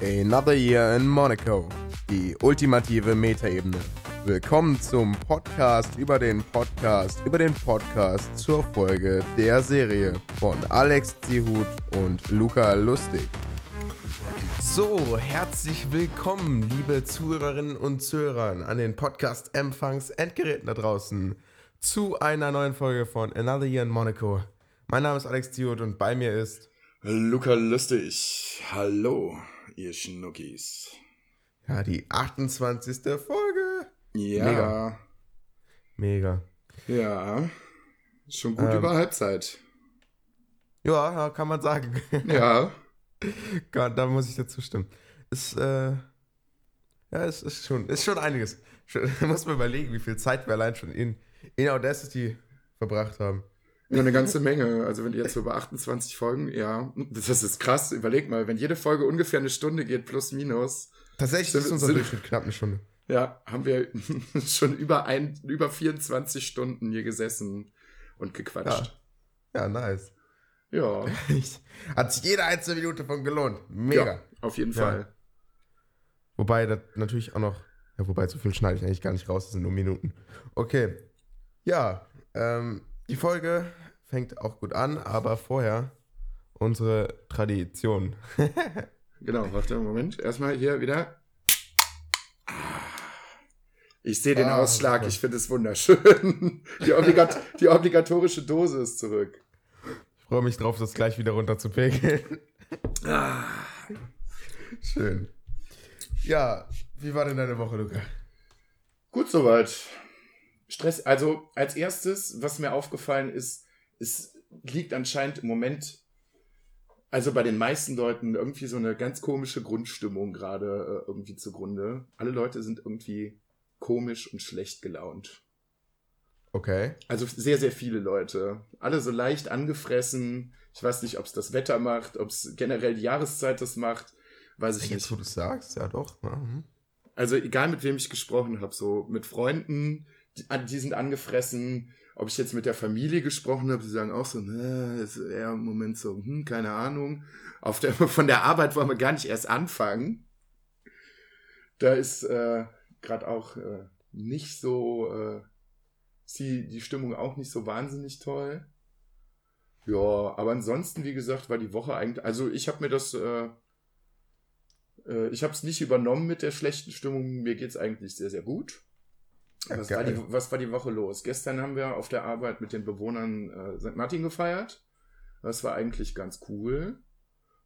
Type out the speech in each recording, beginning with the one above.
Another Year in Monaco. Die ultimative Metaebene. Willkommen zum Podcast über den Podcast über den Podcast zur Folge der Serie von Alex Zihut und Luca Lustig. So, herzlich willkommen, liebe Zuhörerinnen und Zuhörer an den Podcast-Empfangs-Endgeräten da draußen zu einer neuen Folge von Another Year in Monaco. Mein Name ist Alex Zihut und bei mir ist Luca Lustig. Hallo, ihr Schnuckis. Ja, die 28. Folge. Ja. Mega. Mega. Ja. Schon gut ähm, über Halbzeit. Ja, kann man sagen. Ja. Gott, da muss ich dir zustimmen. Ist, äh, ja, es ist schon, ist schon einiges. Ich muss mir überlegen, wie viel Zeit wir allein schon in, in Audacity verbracht haben. Ja, eine ganze Menge. Also wenn die jetzt so über 28 Folgen, ja, das ist krass. Überleg mal, wenn jede Folge ungefähr eine Stunde geht, plus minus. Tatsächlich sind, ist unser sind, Durchschnitt knapp eine Stunde. Ja, haben wir schon über ein, über 24 Stunden hier gesessen und gequatscht. Ja, ja nice. Ja. Hat sich jede einzelne Minute von gelohnt. Mega. Ja, auf jeden Fall. Ja. Wobei das natürlich auch noch, ja, wobei so viel schneide ich eigentlich gar nicht raus, das sind nur Minuten. Okay. Ja, ähm, die Folge fängt auch gut an, aber vorher unsere Tradition. genau, warte, Moment. Erstmal hier wieder. Ich sehe den ah, Ausschlag, ich finde es wunderschön. Die, obligat die, obligatorische Dose ist zurück. Ich freue mich drauf, das gleich wieder runter zu pegeln. Ah. Schön. Ja, wie war denn deine Woche, Luca? Gut soweit. Stress, also als erstes, was mir aufgefallen ist, es liegt anscheinend im Moment, also bei den meisten Leuten irgendwie so eine ganz komische Grundstimmung gerade äh, irgendwie zugrunde. Alle Leute sind irgendwie komisch und schlecht gelaunt. Okay. Also sehr, sehr viele Leute. Alle so leicht angefressen. Ich weiß nicht, ob es das Wetter macht, ob es generell die Jahreszeit das macht. Weiß ich Jetzt, nicht. Jetzt, wo du sagst, ja doch. Mhm. Also egal, mit wem ich gesprochen habe, so mit Freunden, die, sind angefressen. Ob ich jetzt mit der Familie gesprochen habe, die sagen auch so, ne, ist eher im Moment so, hm, keine Ahnung. Auf der, von der Arbeit wollen wir gar nicht erst anfangen. Da ist äh, gerade auch äh, nicht so, äh, die, die Stimmung auch nicht so wahnsinnig toll. Ja, aber ansonsten, wie gesagt, war die Woche eigentlich, also ich habe mir das, äh, äh, ich habe es nicht übernommen mit der schlechten Stimmung. Mir geht's eigentlich sehr, sehr gut. Was war, die, was war, die, Woche los? Gestern haben wir auf der Arbeit mit den Bewohnern äh, St. Martin gefeiert. Das war eigentlich ganz cool,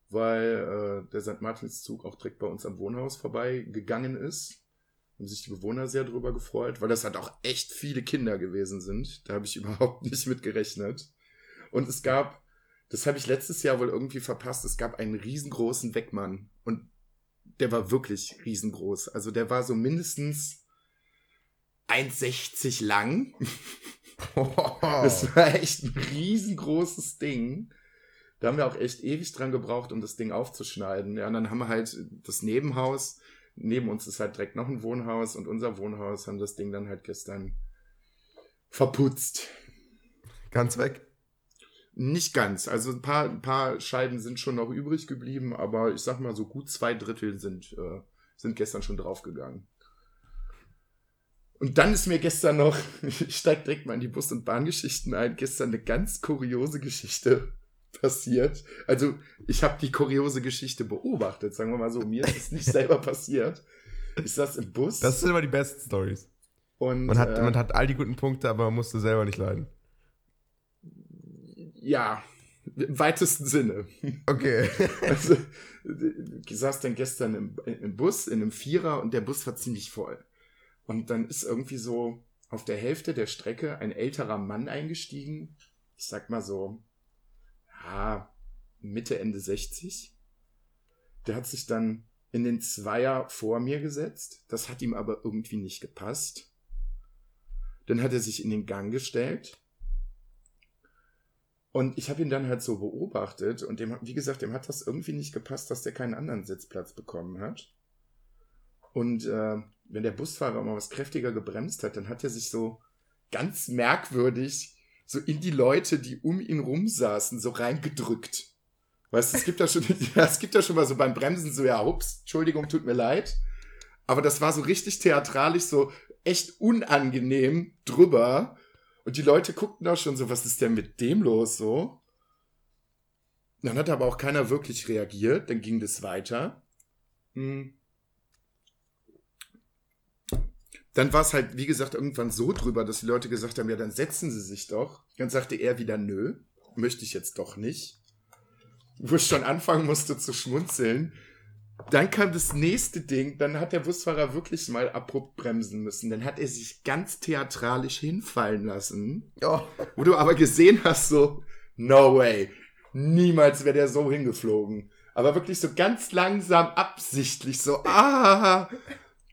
weil äh, der St. Martinszug auch direkt bei uns am Wohnhaus vorbei gegangen ist. Haben sich die Bewohner sehr drüber gefreut, weil das halt auch echt viele Kinder gewesen sind. Da habe ich überhaupt nicht mit gerechnet. Und es gab, das habe ich letztes Jahr wohl irgendwie verpasst, es gab einen riesengroßen Weckmann. Und der war wirklich riesengroß. Also der war so mindestens 1,60 lang. Das war echt ein riesengroßes Ding. Da haben wir auch echt ewig dran gebraucht, um das Ding aufzuschneiden. Ja, und dann haben wir halt das Nebenhaus. Neben uns ist halt direkt noch ein Wohnhaus und unser Wohnhaus haben das Ding dann halt gestern verputzt. Ganz weg? Nicht ganz. Also ein paar, ein paar Scheiben sind schon noch übrig geblieben, aber ich sag mal so gut zwei Drittel sind, äh, sind gestern schon draufgegangen. Und dann ist mir gestern noch, ich steig direkt mal in die Bus- und Bahngeschichten ein, gestern eine ganz kuriose Geschichte passiert. Also ich habe die kuriose Geschichte beobachtet, sagen wir mal so. Mir ist es nicht selber passiert. Ich saß im Bus. Das sind immer die besten Stories. Und man hat, äh, man hat all die guten Punkte, aber man musste selber nicht leiden. Ja, im weitesten Sinne. Okay. also, ich saß dann gestern im, im Bus, in einem Vierer und der Bus war ziemlich voll. Und dann ist irgendwie so auf der Hälfte der Strecke ein älterer Mann eingestiegen. Ich sag mal so, ja, Mitte, Ende 60. Der hat sich dann in den Zweier vor mir gesetzt. Das hat ihm aber irgendwie nicht gepasst. Dann hat er sich in den Gang gestellt. Und ich habe ihn dann halt so beobachtet und dem, wie gesagt, dem hat das irgendwie nicht gepasst, dass der keinen anderen Sitzplatz bekommen hat. Und äh, wenn der Busfahrer mal was kräftiger gebremst hat, dann hat er sich so ganz merkwürdig so in die Leute, die um ihn rum saßen, so reingedrückt. Weißt du, es gibt ja schon, ja, es gibt ja schon mal so beim Bremsen so, ja, ups, Entschuldigung, tut mir leid. Aber das war so richtig theatralisch, so echt unangenehm drüber. Und die Leute guckten auch schon so, was ist denn mit dem los, so? Dann hat aber auch keiner wirklich reagiert, dann ging das weiter. Hm. Dann war es halt, wie gesagt, irgendwann so drüber, dass die Leute gesagt haben, ja, dann setzen sie sich doch. Dann sagte er wieder, nö, möchte ich jetzt doch nicht. Wo ich schon anfangen musste zu schmunzeln. Dann kam das nächste Ding, dann hat der Busfahrer wirklich mal abrupt bremsen müssen. Dann hat er sich ganz theatralisch hinfallen lassen. Oh. Wo du aber gesehen hast, so, no way. Niemals wäre der so hingeflogen. Aber wirklich so ganz langsam, absichtlich, so, ah,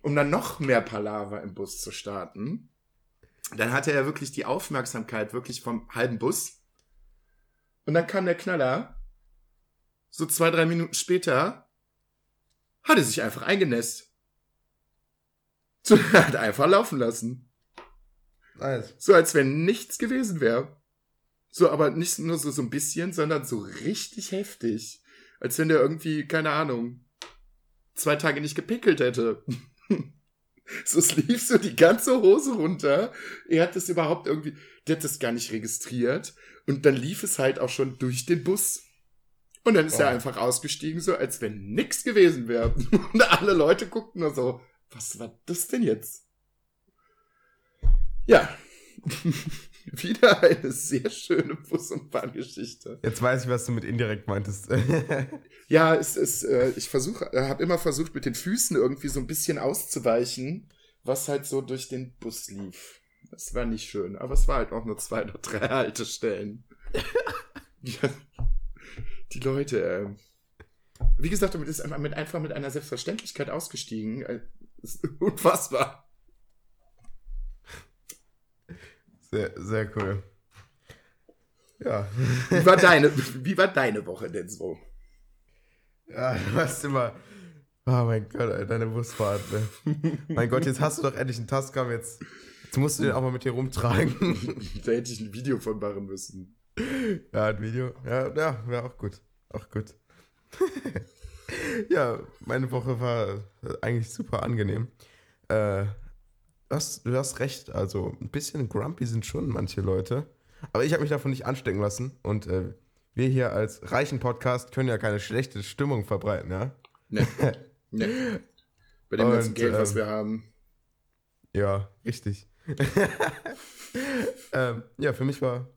um dann noch mehr Palaver im Bus zu starten. Dann hatte er wirklich die Aufmerksamkeit wirklich vom halben Bus. Und dann kam der Knaller. So zwei, drei Minuten später hat er sich einfach eingenässt. So, hat einfach laufen lassen. Nice. So als wenn nichts gewesen wäre. So, aber nicht nur so, so ein bisschen, sondern so richtig heftig. Als wenn der irgendwie, keine Ahnung, zwei Tage nicht gepickelt hätte. so, es lief so die ganze Hose runter. Er hat das überhaupt irgendwie, der hat das gar nicht registriert. Und dann lief es halt auch schon durch den Bus. Und dann ist Boah. er einfach ausgestiegen, so als wenn nix gewesen wäre. Und alle Leute guckten nur so, was war das denn jetzt? Ja. Wieder eine sehr schöne Bus- und Bahngeschichte. Jetzt weiß ich, was du mit indirekt meintest. Ja, es ist, äh, ich versuche, habe immer versucht, mit den Füßen irgendwie so ein bisschen auszuweichen, was halt so durch den Bus lief. Das war nicht schön, aber es war halt auch nur zwei oder drei Haltestellen. ja, die Leute, äh, wie gesagt, damit ist einfach mit, einfach mit einer Selbstverständlichkeit ausgestiegen. Äh, unfassbar. Sehr, sehr cool. Ja. Wie war deine, wie war deine Woche denn so? Ja, du hast immer. Oh mein Gott, ey, deine Busfahrt. Ne? mein Gott, jetzt hast du doch endlich einen Tascam. Jetzt, jetzt musst du den auch mal mit dir rumtragen. da hätte ich ein Video von machen müssen. ja, ein Video. Ja, ja, wäre auch gut. Auch gut. ja, meine Woche war eigentlich super angenehm. Äh, hast, du hast recht, also ein bisschen grumpy sind schon manche Leute. Aber ich habe mich davon nicht anstecken lassen. Und äh, wir hier als reichen Podcast können ja keine schlechte Stimmung verbreiten, ja? Ne. ne. Bei dem ganzen Geld, was ähm, wir haben. Ja, richtig. ähm, ja, für mich war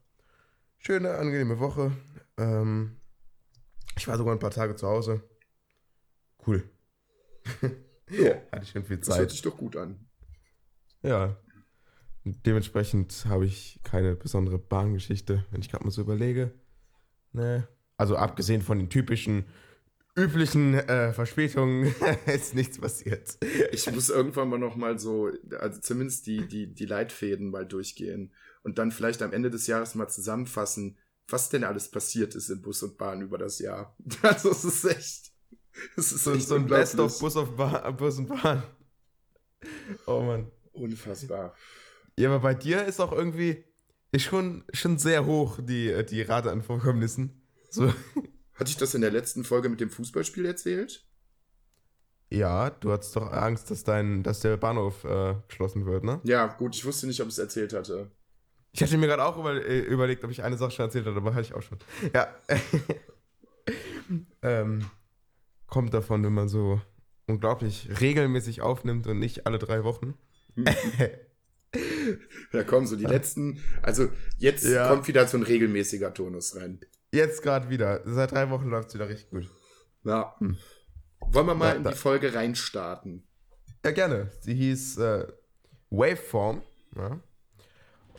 schöne, angenehme Woche. Ähm, ich war sogar ein paar Tage zu Hause. Cool. Ja, Hatte ich schon viel das hört Zeit. sich doch gut an. Ja. Und dementsprechend habe ich keine besondere Bahngeschichte, wenn ich gerade mal so überlege. Ne. Also abgesehen von den typischen üblichen äh, Verspätungen ist nichts passiert. Ich muss irgendwann mal noch mal so, also zumindest die, die, die Leitfäden mal durchgehen und dann vielleicht am Ende des Jahres mal zusammenfassen, was denn alles passiert ist in Bus und Bahn über das Jahr. Also es ist echt, es ist So, echt so ein. Best of Bus, auf Bahn, Bus und Bahn. Oh Mann. Unfassbar. Ja, aber bei dir ist auch irgendwie ist schon, schon sehr hoch die, die Rate an Vorkommnissen. So. Hatte ich das in der letzten Folge mit dem Fußballspiel erzählt? Ja, du hattest doch Angst, dass dein, dass der Bahnhof äh, geschlossen wird, ne? Ja, gut, ich wusste nicht, ob ich es erzählt hatte. Ich hatte mir gerade auch über, äh, überlegt, ob ich eine Sache schon erzählt hatte, aber hatte ich auch schon. Ja. ähm, kommt davon, wenn man so unglaublich regelmäßig aufnimmt und nicht alle drei Wochen. Ja, komm, so die letzten, also jetzt Ja. kommt wieder so ein regelmäßiger Tonus rein. Jetzt gerade wieder. Seit drei Wochen läuft es wieder richtig gut. Ja. Hm. Wollen wir mal Ja, in die Folge reinstarten? Ja, gerne. Sie hieß äh, Waveform. Ja.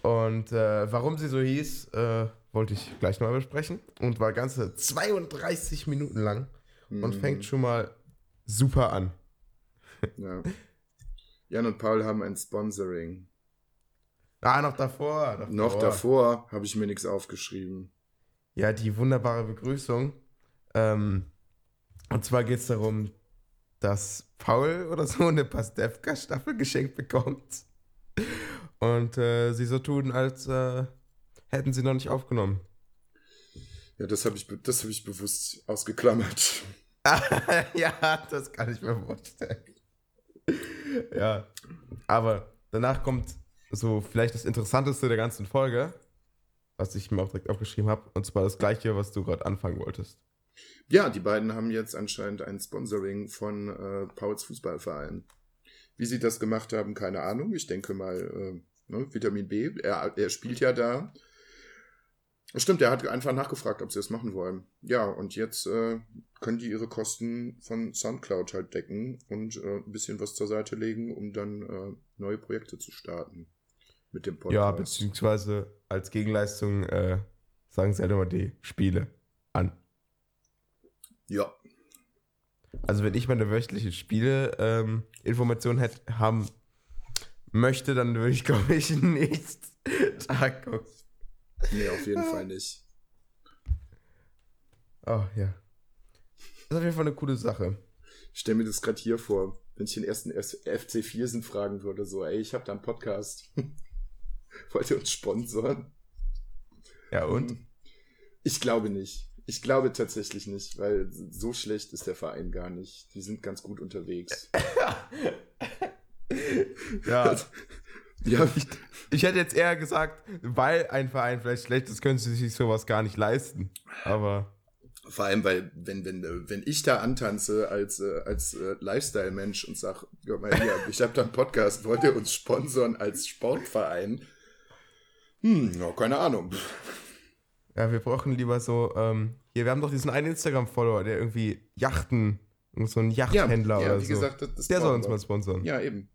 Und äh, warum sie so hieß, äh, wollte ich gleich mal besprechen. Und war ganze 32 Minuten lang und Mhm. fängt schon mal super an. Ja. Jan und Paul haben ein Sponsoring. Ah, noch davor. davor. Noch davor habe ich mir nichts aufgeschrieben. Ja, die wunderbare Begrüßung. Ähm, und zwar geht es darum, dass Paul oder so eine Pastewka-Staffel geschenkt bekommt. Und äh, sie so tun, als äh, hätten sie noch nicht aufgenommen. Ja, das habe ich, hab ich bewusst ausgeklammert. ja, das kann ich mir vorstellen. ja, aber danach kommt so vielleicht das Interessanteste der ganzen Folge, was ich mir auch direkt aufgeschrieben habe, und zwar das gleiche, was du gerade anfangen wolltest. Ja, die beiden haben jetzt anscheinend ein Sponsoring von äh, Pauls Fußballverein. Wie sie das gemacht haben, keine Ahnung. Ich denke mal, äh, ne, Vitamin B. Er, er spielt ja da. Stimmt, er hat einfach nachgefragt, ob sie es machen wollen. Ja, und jetzt äh, können die ihre Kosten von Soundcloud halt decken und äh, ein bisschen was zur Seite legen, um dann äh, neue Projekte zu starten mit dem Podcast. Ja, beziehungsweise als Gegenleistung äh, sagen sie halt immer die Spiele an. Ja. Also wenn ich meine wöchentliche Spiele-Information ähm, haben möchte, dann würde ich, glaube ich, nicht Tag gucken. Nee, auf jeden Fall nicht. Oh, ja. Das ist auf jeden Fall eine coole Sache. Ich stelle mir das gerade hier vor, wenn ich den ersten FC Viersen fragen würde, so, ey, ich habe da einen Podcast. Wollt ihr uns sponsoren? Ja, und? Ich glaube nicht. Ich glaube tatsächlich nicht, weil so schlecht ist der Verein gar nicht. Die sind ganz gut unterwegs. ja. ja. Ich, ich, hätte jetzt eher gesagt, weil ein Verein vielleicht schlecht ist, können sie sich sowas gar nicht leisten. Aber. Vor allem, weil, wenn, wenn, wenn ich da antanze als, äh, als äh, Lifestyle-Mensch und sage, ich habe da einen Podcast, wollt ihr uns sponsern als Sportverein? Hm, ja, keine Ahnung. Ja, wir brauchen lieber so, ähm, hier, wir haben doch diesen einen Instagram-Follower, der irgendwie Yachten, so ein Yachthändler ja, ja, oder so. Gesagt, das, das der soll uns mal sponsern. Ja, eben.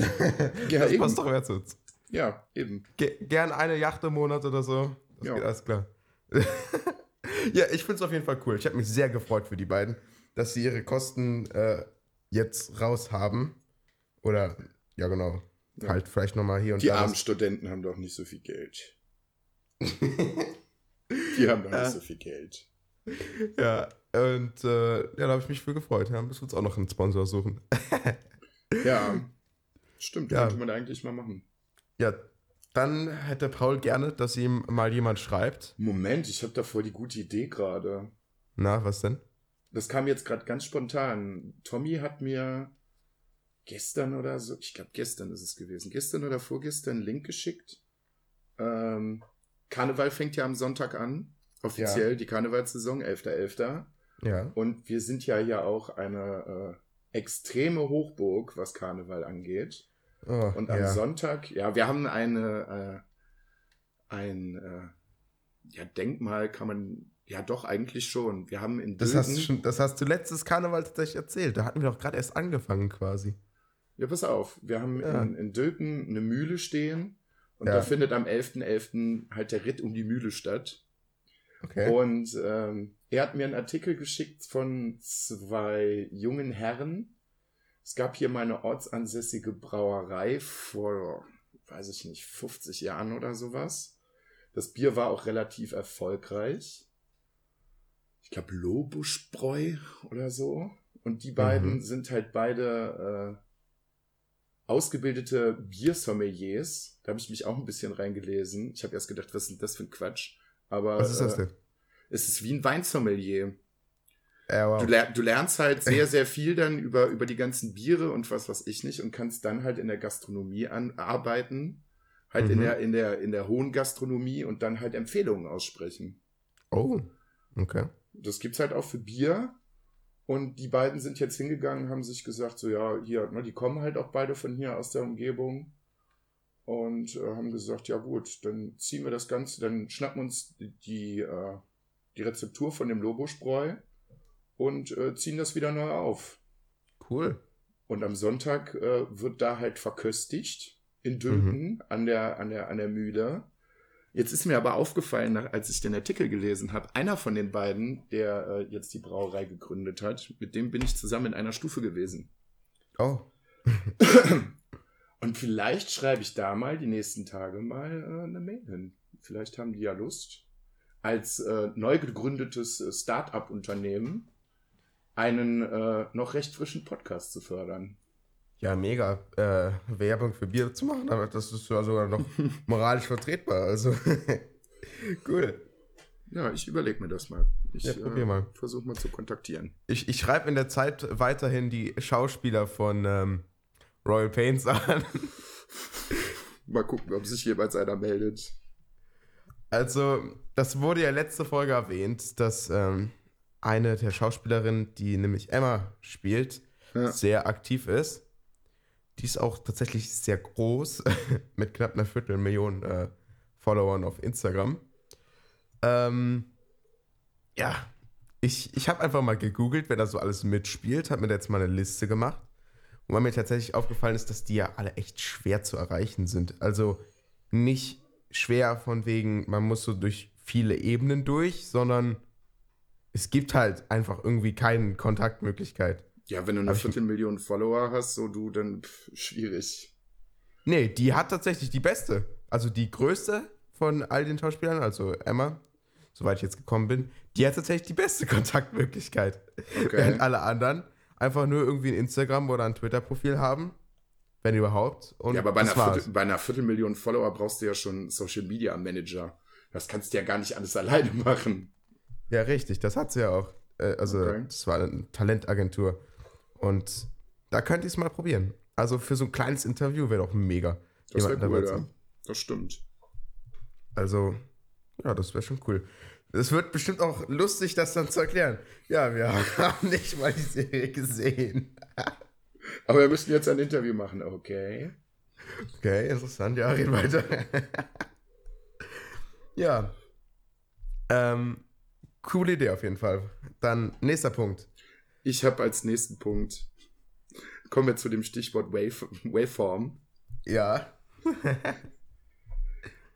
ja, das eben. passt doch mehr zu uns. Ja, eben. Ge gern eine Yacht im Monat oder so. Das ja. geht alles klar. ja, ich finde es auf jeden Fall cool. Ich habe mich sehr gefreut für die beiden, dass sie ihre Kosten äh, jetzt raus haben. Oder, ja genau, ja. halt vielleicht nochmal hier und die da. Die armen Studenten haben doch nicht so viel Geld. Die haben doch nicht so viel Geld. Ja, und äh, ja, da habe ich mich für gefreut. Ja, müssen wir uns auch noch einen Sponsor suchen. ja, stimmt, ja. könnte man eigentlich mal machen. Ja, dann hätte Paul gerne, dass ihm mal jemand schreibt. Moment, ich habe da voll die gute Idee gerade. Na, was denn? Das kam jetzt gerade ganz spontan. Tommy hat mir gestern oder so, ich glaube gestern ist es gewesen, gestern oder vorgestern einen Link geschickt. Ähm, Karneval fängt ja am Sonntag an. Offiziell ja. die Karnevalssaison, 11.11. .11. Ja. Und wir sind ja hier auch eine äh, extreme Hochburg, was Karneval angeht. Oh, und am ja. Sonntag, ja, wir haben eine, äh, ein äh, ja, Denkmal, kann man, ja doch, eigentlich schon. Wir haben in das hast, du schon, das hast du letztes Karneval tatsächlich erzählt. Da hatten wir doch gerade erst angefangen quasi. Ja, pass auf. Wir haben ja. in, in Dülken eine Mühle stehen und ja. da findet am 11.11. .11. halt der Ritt um die Mühle statt. Okay. Und ähm, er hat mir einen Artikel geschickt von zwei jungen Herren. Es gab hier mal eine ortsansässige Brauerei vor, weiß ich nicht, 50 Jahren oder sowas. Das Bier war auch relativ erfolgreich. Ich glaube Lobuschbräu oder so. Und die beiden mhm. sind halt beide äh, ausgebildete Biersommeliers. Da habe ich mich auch ein bisschen reingelesen. Ich habe erst gedacht, was ist denn das für ein Quatsch? Aber was ist das denn? Äh, es ist wie ein Weinsommelier. Ja, wow. du, ler du, lernst halt sehr, sehr viel dann über, über die ganzen Biere und was weiß ich nicht und kannst dann halt in der Gastronomie arbeiten. Halt mhm. in, der, in, der, in der hohen Gastronomie und dann halt Empfehlungen aussprechen. Oh, okay. Das gibt's halt auch für Bier. Und die beiden sind jetzt hingegangen, haben sich gesagt, so ja, hier, ne, die kommen halt auch beide von hier aus der Umgebung und äh, haben gesagt, ja gut, dann ziehen wir das Ganze, dann schnappen uns die, die, äh, die Rezeptur von dem Lobosbräu und äh, ziehen das wieder neu auf. Cool. Und am Sonntag äh, wird da halt verköstigt in Dülken mhm. an der an der an der Mühle. Jetzt ist mir aber aufgefallen, als ich den Artikel gelesen habe, einer von den beiden, der äh, jetzt die Brauerei gegründet hat, mit dem bin ich zusammen in einer Stufe gewesen. Oh. Und vielleicht schreibe ich da mal die nächsten Tage mal äh, eine Mail hin. Vielleicht haben die ja Lust, als äh, neu gegründetes äh, Start-up-Unternehmen einen äh, noch recht frischen Podcast zu fördern ja, mega äh, Werbung für Bier zu machen, aber das ist ja sogar noch moralisch vertretbar. Also cool. Ja, ich überlege mir das mal. Ich Ja, probier mal. versuche mal zu kontaktieren. Ich, ich schreibe in der Zeit weiterhin die Schauspieler von ähm, Royal Pains an. Mal gucken, ob sich jemals einer meldet. Also, das wurde ja letzte Folge erwähnt, dass ähm, eine der Schauspielerinnen, die nämlich Emma spielt, Ja. sehr aktiv ist. Die ist auch tatsächlich sehr groß, mit knapp einer Viertelmillion äh, Followern auf Instagram. Ähm, ja, ich, ich habe einfach mal gegoogelt, wer da so alles mitspielt, habe mir da jetzt mal eine Liste gemacht. Und weil mir tatsächlich aufgefallen ist, dass die ja alle echt schwer zu erreichen sind. Also nicht schwer von wegen, man muss so durch viele Ebenen durch, sondern es gibt halt einfach irgendwie keine Kontaktmöglichkeit. Ja, wenn du eine Viertelmillion Follower hast, so du, dann pff, schwierig. Nee, die hat tatsächlich die beste. Also die größte von all den Schauspielern, also Emma, soweit ich jetzt gekommen bin, die hat tatsächlich die beste Kontaktmöglichkeit. Okay. Während alle anderen einfach nur irgendwie ein Instagram oder ein Twitter-Profil haben, wenn überhaupt. Und ja, aber bei einer. Viertel, bei einer Viertelmillion Follower brauchst du ja schon einen Social Media Manager. Das kannst du ja gar nicht alles alleine machen. Ja, richtig, das hat sie ja auch. Äh, also, Okay. das war eine Talentagentur. Und da könnte ich es mal probieren. Also für so ein kleines Interview wäre doch mega. Das wäre cool, ja. haben. Das stimmt. Also, ja, das wäre schon cool. Es wird bestimmt auch lustig, das dann zu erklären. Ja, wir haben nicht mal die Serie gesehen. Aber wir müssen jetzt ein Interview machen, okay? Okay, interessant. Ja, reden weiter. ja. Ähm, coole Idee auf jeden Fall. Dann nächster Punkt. Ich habe als nächsten Punkt, kommen wir zu dem Stichwort Wave, Waveform. Ja.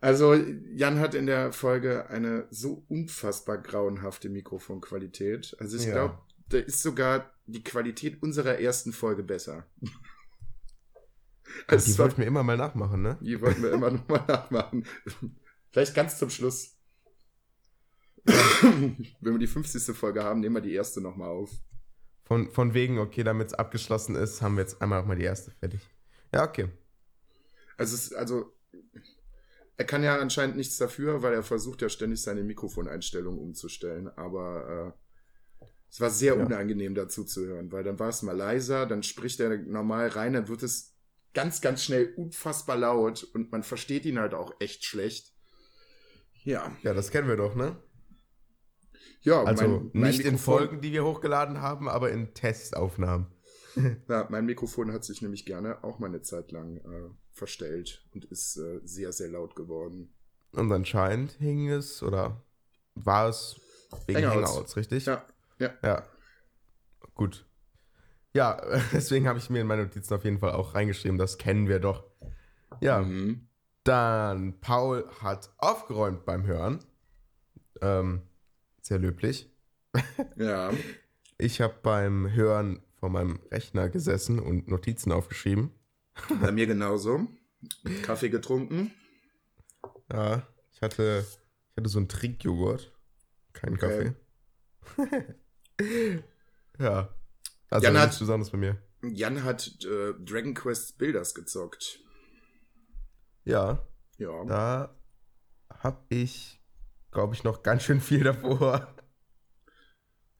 Also Jan hat in der Folge eine so unfassbar grauenhafte Mikrofonqualität. Also ich Ja. glaube, da ist sogar die Qualität unserer ersten Folge besser. Also die es war- wollte ich mir immer mal nachmachen, ne? die wollten wir immer nochmal nachmachen. Vielleicht ganz zum Schluss. Wenn wir die 50. Folge haben, nehmen wir die erste nochmal auf. Von, von wegen, okay, damit es abgeschlossen ist, haben wir jetzt einmal auch mal die erste fertig. Ja, okay. Also, es, also, er kann ja anscheinend nichts dafür, weil er versucht ja ständig seine Mikrofoneinstellung umzustellen. Aber äh, es war sehr Ja. unangenehm dazu zu hören, weil dann war es mal leiser, dann spricht er normal rein, dann wird es ganz, ganz schnell unfassbar laut und man versteht ihn halt auch echt schlecht. Ja, Ja, das kennen wir doch, ne? ja, Also mein- mein nicht in Mikrofon- Folgen, die wir hochgeladen haben, aber in Testaufnahmen. Ja, mein Mikrofon hat sich nämlich gerne auch mal eine Zeit lang äh, verstellt und ist äh, sehr, sehr laut geworden. Und anscheinend hing es oder war es wegen Hangouts. Hangouts, richtig? Ja, ja. Ja. Gut. Ja, deswegen habe ich mir in meine Notizen auf jeden Fall auch reingeschrieben, das kennen wir doch. Ja, Mhm. dann Paul hat aufgeräumt beim Hören. Ähm, sehr löblich. Ja, Ich habe beim Hören vor meinem Rechner gesessen und Notizen aufgeschrieben. bei mir genauso. Kaffee getrunken. Ja, ich hatte, ich hatte so einen Trinkjoghurt. Keinen Okay. Kaffee. Ja. Also Jan nichts hat- Besonderes bei mir. Jan hat äh, Dragon Quest Builders gezockt. Ja, Ja. da habe ich, glaube ich, noch ganz schön viel davor.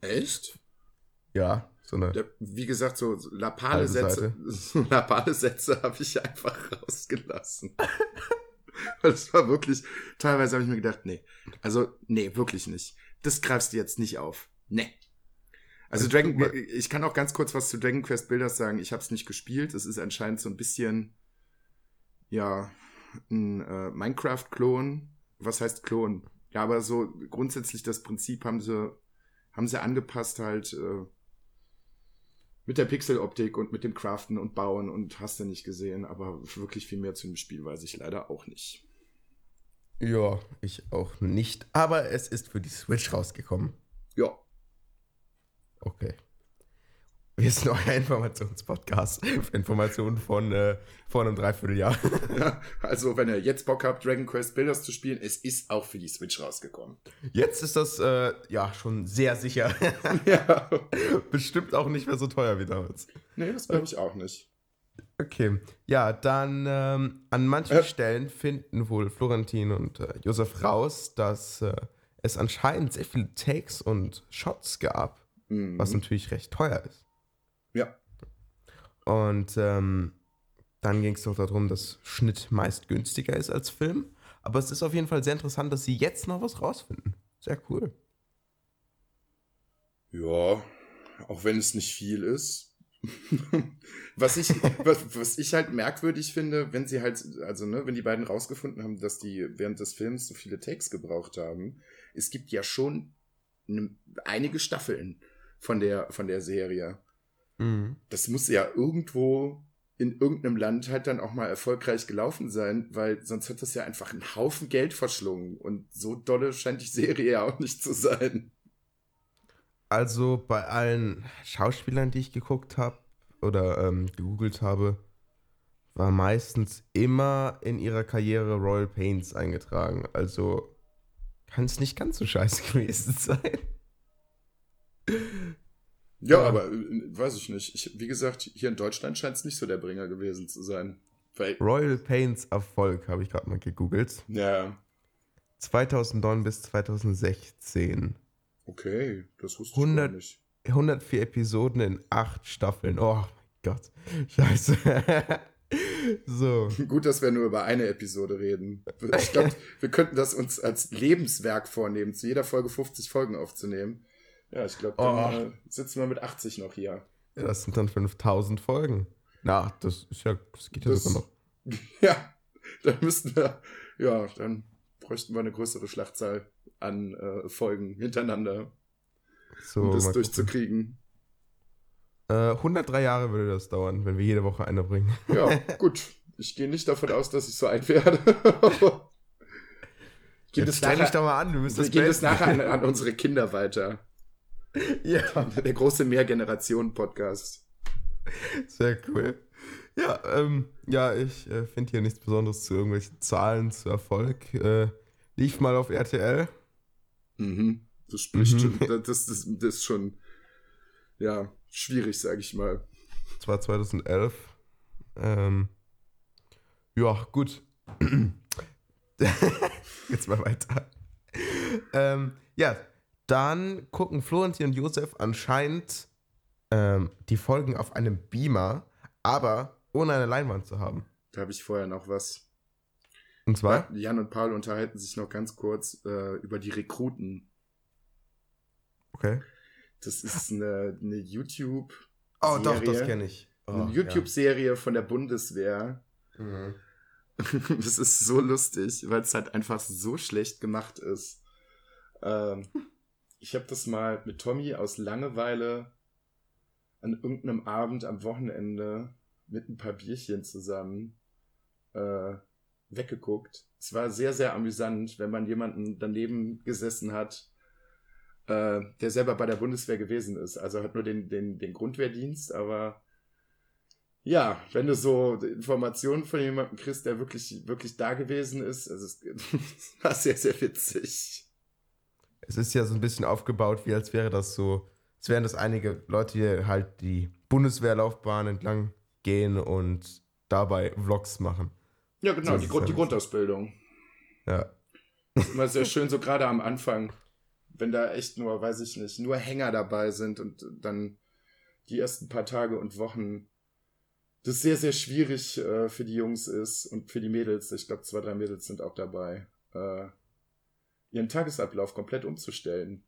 Echt? Ja, so eine. Ja, wie gesagt, so so lapale Halbe Sätze, so lapale Sätze habe ich einfach rausgelassen. das war wirklich, teilweise habe ich mir gedacht, nee, also nee, wirklich nicht. Das greifst du jetzt nicht auf. Nee. Also Also, Dragon, ich kann auch ganz kurz was zu Dragon Quest Builders sagen. Ich habe es nicht gespielt. Es ist anscheinend so ein bisschen, ja, ein äh, Minecraft-Klon. Was heißt Klon? Ja, aber so grundsätzlich das Prinzip haben sie, haben sie angepasst halt äh, mit der Pixeloptik und mit dem Craften und Bauen und hast du nicht gesehen. Aber wirklich viel mehr zu dem Spiel weiß ich leider auch nicht. Ja, ich auch nicht. Aber es ist für die Switch rausgekommen. Ja, Okay. Wir sind euer Informationspodcast. Informationen von äh, vor einem Dreivierteljahr. Ja, also wenn ihr jetzt Bock habt, Dragon Quest Builders zu spielen, es ist auch für die Switch rausgekommen. Jetzt ist das äh, ja schon sehr sicher. ja. Bestimmt auch nicht mehr so teuer wie damals. Nee, das glaube ich auch nicht. Okay, ja, dann ähm, an manchen Äh. Stellen finden wohl Florentin und äh, Josef raus, dass äh, es anscheinend sehr viele Takes und Shots gab, Mhm. was natürlich recht teuer ist. Ja. Und ähm, dann ging es doch darum, dass Schnitt meist günstiger ist als Film. Aber es ist auf jeden Fall sehr interessant, dass sie jetzt noch was rausfinden. Sehr cool. Ja, auch wenn es nicht viel ist. was, ich, was, was ich halt merkwürdig finde, wenn sie halt, also ne, wenn die beiden rausgefunden haben, dass die während des Films so viele Takes gebraucht haben, es gibt ja schon ne, einige Staffeln von der, von der Serie. Mhm. Das muss ja irgendwo in irgendeinem Land halt dann auch mal erfolgreich gelaufen sein, weil sonst hat das ja einfach einen Haufen Geld verschlungen. Und so dolle scheint die Serie ja auch nicht zu sein. Also bei allen Schauspielern, die ich geguckt habe oder ähm, gegoogelt habe, war meistens immer in ihrer Karriere Royal Pains eingetragen. Also kann es nicht ganz so scheiße gewesen sein. Ja, Ja. aber äh, weiß ich nicht. Ich, wie gesagt, hier in Deutschland scheint es nicht so der Bringer gewesen zu sein. Weil, Royal Pains Erfolg habe ich gerade mal gegoogelt. ja, 2009 bis 2016. okay, das wusste 100 ich nicht. 104 Episoden in 8 Staffeln. Oh mein Gott. Scheiße. so. Gut, dass wir nur über eine Episode reden. Ich glaube, wir könnten das uns als Lebenswerk vornehmen, zu jeder Folge 50 Folgen aufzunehmen. Ja, ich glaube, dann Oh. sitzen wir mit 80 noch hier. Ja, das sind dann 5000 Folgen. Na, das ist ja, das geht ja Das- sogar noch. Ja, dann müssten wir, ja, dann bräuchten wir eine größere Schlachtzahl an äh, Folgen hintereinander, So, um das durchzukriegen. Äh, 103 Jahre würde das dauern, wenn wir jede Woche eine bringen. Ja, gut. Ich gehe nicht davon aus, dass ich so alt werde. Geht es nachher, doch mal an, du müsst wir das gehen es beenden. nachher an, an unsere Kinder weiter. Ja, Der große Mehrgenerationen-Podcast. sehr cool. Ja, ähm, ja, ich äh, finde hier nichts Besonderes zu irgendwelchen Zahlen, zu Erfolg. Äh, lief mal auf RTL. Mhm. Das spricht Mhm. schon, das, das, das ist schon, ja, schwierig, sag ich mal. Das war 2011. Ähm, ja, gut. Jetzt mal weiter. Ähm, ja, dann gucken Florentin und Josef anscheinend ähm, die Folgen auf einem Beamer, aber ohne eine Leinwand zu haben. Da habe ich vorher noch was. Und zwar? Jan und Paul unterhalten sich noch ganz kurz äh, über die Rekruten. Okay. Das ist eine, eine YouTube. Oh, doch, das kenne ich. Oh, Eine YouTube-Serie von der Bundeswehr. Ja. Mhm. Das ist so lustig, weil es halt einfach so schlecht gemacht ist. Ähm, ich habe das mal mit Tommy aus Langeweile an irgendeinem Abend am Wochenende mit ein paar Bierchen zusammen äh, weggeguckt. Es war sehr, sehr amüsant, wenn man jemanden daneben gesessen hat, äh, der selber bei der Bundeswehr gewesen ist. Also hat nur den, den, den Grundwehrdienst, aber ja, wenn du so Informationen von jemandem kriegst, der wirklich, wirklich da gewesen ist, also es war sehr, sehr witzig. Es ist ja so ein bisschen aufgebaut, wie als wäre das so, als wären das einige Leute, die halt die Bundeswehrlaufbahn entlang gehen und dabei Vlogs machen. Ja, genau, So die, Grund, die. Grundausbildung. Ja. Ist immer sehr schön, so gerade am Anfang, wenn da echt nur, weiß ich nicht, nur Hänger dabei sind und dann die ersten paar Tage und Wochen das sehr, sehr schwierig äh, für die Jungs ist und für die Mädels, ich glaube, zwei, drei Mädels sind auch dabei, äh, ihren Tagesablauf komplett umzustellen.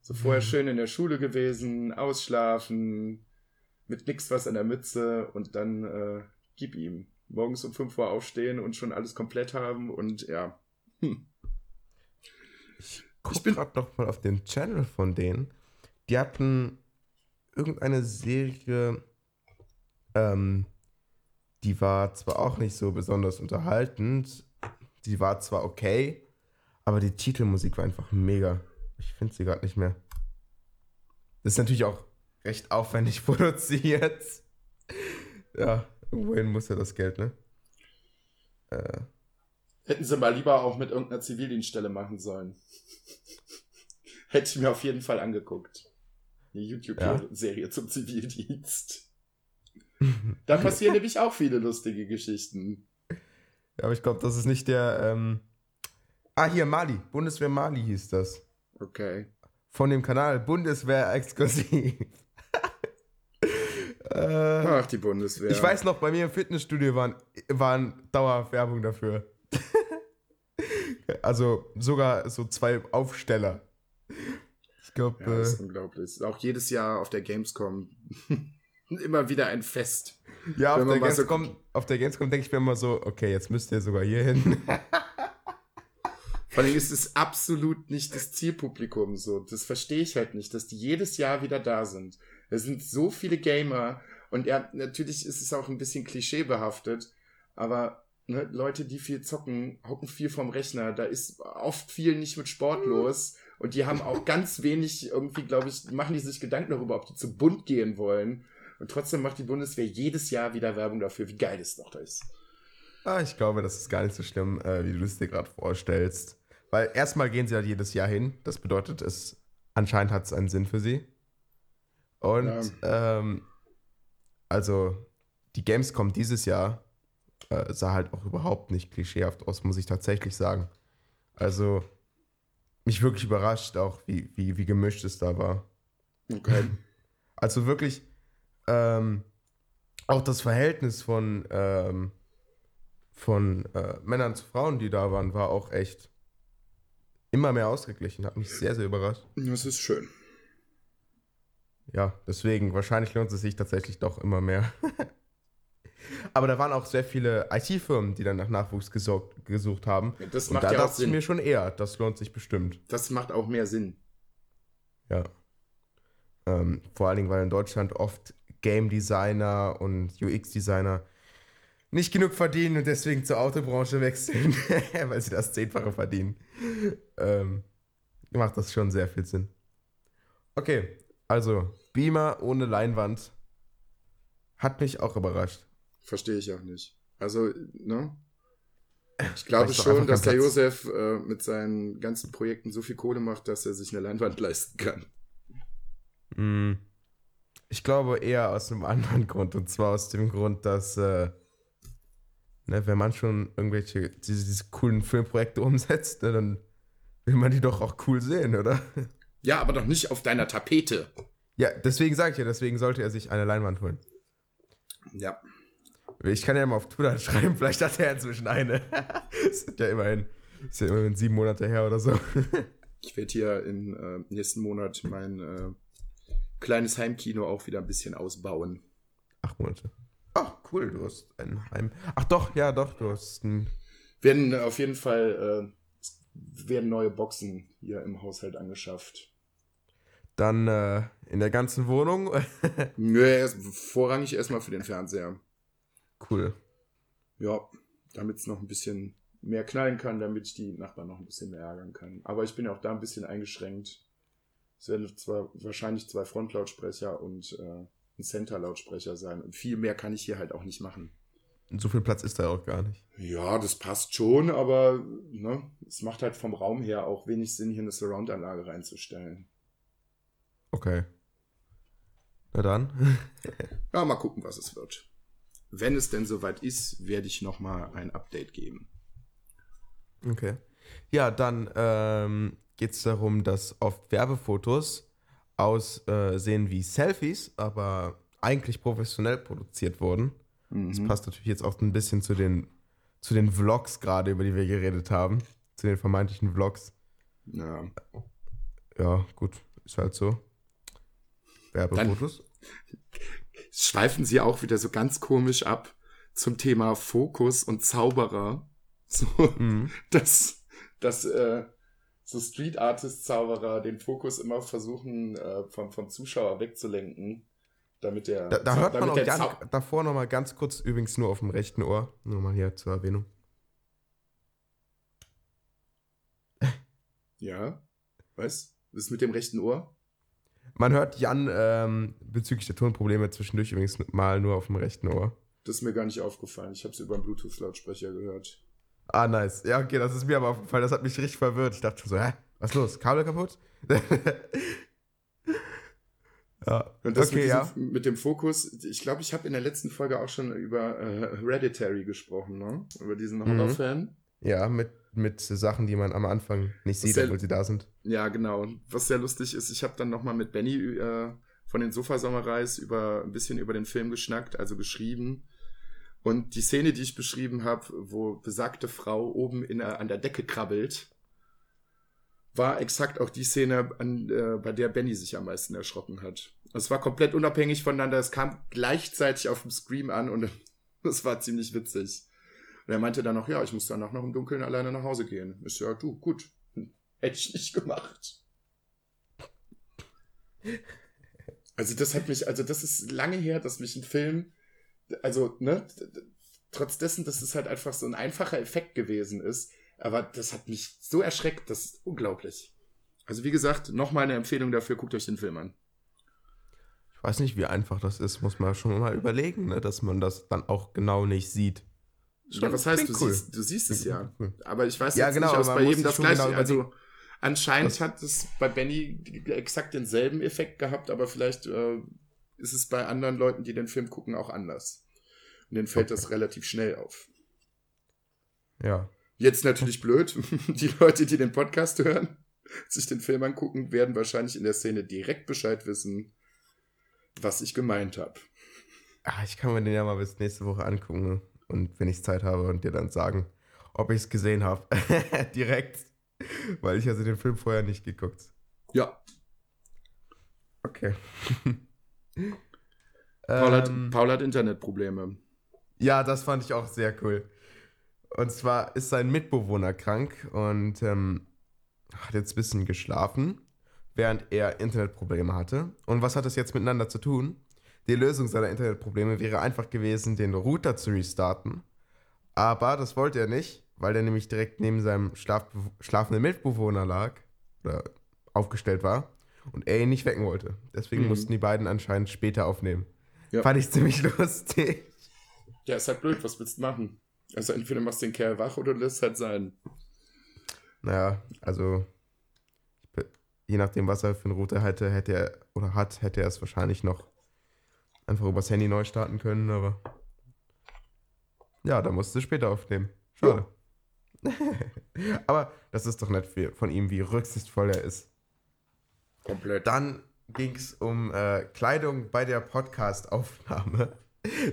So vorher Mhm. schön in der Schule gewesen, ausschlafen, mit nix was an der Mütze und dann äh, gib ihm. Morgens um 5 Uhr aufstehen und schon alles komplett haben und ja. Hm. Ich guck Ich bin- gerade noch mal auf den Channel von denen. Die hatten irgendeine Serie, ähm, die war zwar auch nicht so besonders unterhaltend, die war zwar okay, aber die Titelmusik war einfach mega. Ich finde sie gerade nicht mehr. Das ist natürlich auch recht aufwendig produziert. Ja, irgendwohin muss ja das Geld, ne? Äh, Hätten sie mal lieber auch mit irgendeiner Zivildienststelle machen sollen. Hätte ich mir auf jeden Fall angeguckt. Eine YouTube-Serie zum Zivildienst. Da passieren nämlich auch viele lustige Geschichten. Ja, aber ich glaube, das ist nicht der. Ähm... Ah, hier, Mali. Bundeswehr Mali hieß das. Okay. Von dem Kanal Bundeswehr exklusiv. äh, Ach, die Bundeswehr. Ich weiß noch, bei mir im Fitnessstudio waren, waren dauerhaft Werbung dafür. also sogar so zwei Aufsteller. Ich glaube. Ja, das ist äh, unglaublich. Auch jedes Jahr auf der Gamescom immer wieder ein Fest. ja, auf der, mal so Gamescom, auf der Gamescom denke ich mir immer so, okay, jetzt müsst ihr sogar hier hin. Vor allem ist es absolut nicht das Zielpublikum so. Das verstehe ich halt nicht, dass die jedes Jahr wieder da sind. Es sind so viele Gamer und ja, natürlich ist es auch ein bisschen klischeebehaftet, aber ne, Leute, die viel zocken, hocken viel vom Rechner. Da ist oft viel nicht mit Sport los und die haben auch ganz wenig irgendwie, glaube ich, machen die sich Gedanken darüber, ob die zu bunt gehen wollen. Und trotzdem macht die Bundeswehr jedes Jahr wieder Werbung dafür, wie geil es doch da ist. ah, ich glaube, das ist gar nicht so schlimm, äh, wie du es dir gerade vorstellst. Weil erstmal gehen sie halt jedes Jahr hin. Das bedeutet, es anscheinend hat es einen Sinn für sie. Und ähm, also die Gamescom dieses Jahr äh, sah halt auch überhaupt nicht klischeehaft aus, muss ich tatsächlich sagen. Also mich wirklich überrascht auch, wie, wie, wie gemischt es da war. Okay. Also wirklich ähm, auch das Verhältnis von, ähm, von äh, Männern zu Frauen, die da waren, war auch echt immer mehr ausgeglichen. Hat mich sehr, sehr überrascht. Das ist schön. Ja, deswegen, wahrscheinlich lohnt es sich tatsächlich doch immer mehr. Aber da waren auch sehr viele IT-Firmen, die dann nach Nachwuchs gesorgt, gesucht haben. Das Und macht da ja dachte ich mir schon eher, das lohnt sich bestimmt. Das macht auch mehr Sinn. Ja. Ähm, vor allen Dingen, weil in Deutschland oft Game Designer und UX-Designer nicht genug verdienen und deswegen zur Autobranche wechseln, weil sie das Zehnfache verdienen. Ähm, macht das schon sehr viel Sinn. Okay, also Beamer ohne Leinwand hat mich auch überrascht. Verstehe ich auch nicht. Also, ne? Ich glaube schon, dass der Platz. Josef äh, mit seinen ganzen Projekten so viel Kohle macht, dass er sich eine Leinwand leisten kann. Hm. Ich glaube eher aus einem anderen Grund. Und zwar aus dem Grund, dass, äh, ne, wenn man schon irgendwelche, diese, diese coolen Filmprojekte umsetzt, ne, dann will man die doch auch cool sehen, oder? Ja, aber doch nicht auf deiner Tapete. Ja, deswegen sage ich ja, deswegen sollte er sich eine Leinwand holen. Ja. Ich kann ja mal auf Twitter schreiben, vielleicht hat er inzwischen eine. das ist ja immerhin, ist ja immerhin sieben Monate her oder so. Ich werde hier im äh, nächsten Monat mein äh, kleines Heimkino auch wieder ein bisschen ausbauen. Acht Monate. Ach, cool, du hast ein Heim. Ach doch, ja, doch, du hast ein. Werden äh, auf jeden Fall äh, werden neue Boxen hier im Haushalt angeschafft. Dann äh, in der ganzen Wohnung. Nö, erst, vorrangig erstmal für den Fernseher. cool. Ja, damit es noch ein bisschen mehr knallen kann, damit ich die Nachbarn noch ein bisschen mehr ärgern kann. Aber ich bin auch da ein bisschen eingeschränkt. Es werden zwar wahrscheinlich zwei Frontlautsprecher und äh, ein Center-Lautsprecher sein. Und viel mehr kann ich hier halt auch nicht machen. Und so viel Platz ist da auch gar nicht. Ja, das passt schon, aber ne, es macht halt vom Raum her auch wenig Sinn, hier eine Surround-Anlage reinzustellen. Okay. Na dann. Ja, mal gucken, was es wird. Wenn es denn soweit ist, werde ich nochmal ein Update geben. Okay. Ja, dann ähm, geht es darum, dass oft Werbefotos aussehen wie Selfies, aber eigentlich professionell produziert wurden. Das Mhm. passt natürlich jetzt auch ein bisschen zu den, zu den Vlogs gerade, über die wir geredet haben. Zu den vermeintlichen Vlogs. Ja. Ja, gut, ist halt so. Werbefotos. schweifen sie auch wieder so ganz komisch ab zum Thema Fokus und Zauberer. So, Mhm. dass, dass äh, so Street Artist Zauberer den Fokus immer versuchen äh, vom, vom Zuschauer wegzulenken, damit der Da, da hört man auch ganz, davor nochmal ganz kurz, übrigens nur auf dem rechten Ohr, nur mal hier zur Erwähnung. Ja, was? Was ist mit dem rechten Ohr? Man hört Jan ähm, bezüglich der Tonprobleme zwischendurch übrigens mal nur auf dem rechten Ohr. Das ist mir gar nicht aufgefallen. Ich habe es über einen Bluetooth-Lautsprecher gehört. Ah, nice. Ja, okay, das ist mir aber aufgefallen. Das hat mich richtig verwirrt. Ich dachte schon so, hä? Was ist los? Kabel kaputt? ja. Und das okay, mit, ja. diesem, mit dem Fokus, ich glaube, ich habe in der letzten Folge auch schon über äh, Hereditary gesprochen, ne? Über diesen Mhm. Horrorfan. Ja, mit, mit Sachen, die man am Anfang nicht sieht, sehr- obwohl sie da sind. Ja, genau. Was sehr lustig ist, ich habe dann nochmal mit Benny äh, von den Sofasommerreis über ein bisschen über den Film geschnackt, also geschrieben. Und die Szene, die ich beschrieben habe, wo besagte Frau oben in, an der Decke krabbelt, war exakt auch die Szene, an, äh, bei der Benny sich am meisten erschrocken hat. Es war komplett unabhängig voneinander, es kam gleichzeitig auf dem Scream an und das war ziemlich witzig. Und er meinte dann noch, ja, ich muss danach noch im Dunkeln alleine nach Hause gehen. So, ja, du, gut. Hätte ich nicht gemacht. Also das hat mich, also das ist lange her, dass mich ein Film, also, ne, trotz dessen, dass es halt einfach so ein einfacher Effekt gewesen ist, aber das hat mich so erschreckt, das ist unglaublich. Also wie gesagt, nochmal eine Empfehlung dafür, guckt euch den Film an. Ich weiß nicht, wie einfach das ist, muss man schon mal überlegen, ne? dass man das dann auch genau nicht sieht. Ja, was heißt, du cool. siehst, du siehst es ja. Cool. Aber ich weiß Ja, jetzt genau, nicht, ob es bei jedem das gleiche. genau also anscheinend Das- hat es bei Benny exakt denselben Effekt gehabt, aber vielleicht äh, ist es bei anderen Leuten, die den Film gucken, auch anders. Und denen fällt das relativ schnell auf. Ja. Jetzt natürlich blöd. Die Leute, die den Podcast hören, sich den Film angucken, werden wahrscheinlich in der Szene direkt Bescheid wissen, was ich gemeint habe. Ah, ich kann mir den ja mal bis nächste Woche angucken und wenn ich Zeit habe und dir dann sagen, ob ich es gesehen habe. Direkt. Weil ich also den Film vorher nicht geguckt. Ja, Okay. Paul, hat, Ähm, Paul hat Internetprobleme. Ja, das fand ich auch sehr cool. Und zwar ist sein Mitbewohner krank und ähm, hat jetzt ein bisschen geschlafen, während er Internetprobleme hatte. Und was hat das jetzt miteinander zu tun? Die Lösung seiner Internetprobleme wäre einfach gewesen, den Router zu restarten. Aber das wollte er nicht, weil der nämlich direkt neben seinem Schlaf schlafenden Mitbewohner lag oder aufgestellt war und er ihn nicht wecken wollte. Deswegen Mhm. mussten die beiden anscheinend später aufnehmen. Ja. Fand ich ziemlich lustig. Ja, ist halt blöd, was willst du machen? Also entweder machst du den Kerl wach oder lässt halt sein. Naja, also je nachdem, was er für einen Router hätte, hätte er oder hat, hätte er es wahrscheinlich noch einfach übers Handy neu starten können, aber ja, da musste später aufnehmen. Schade. aber das ist doch nett von ihm, wie rücksichtsvoll er ist. Komplett. Dann ging es um äh, Kleidung bei der Podcast-Aufnahme.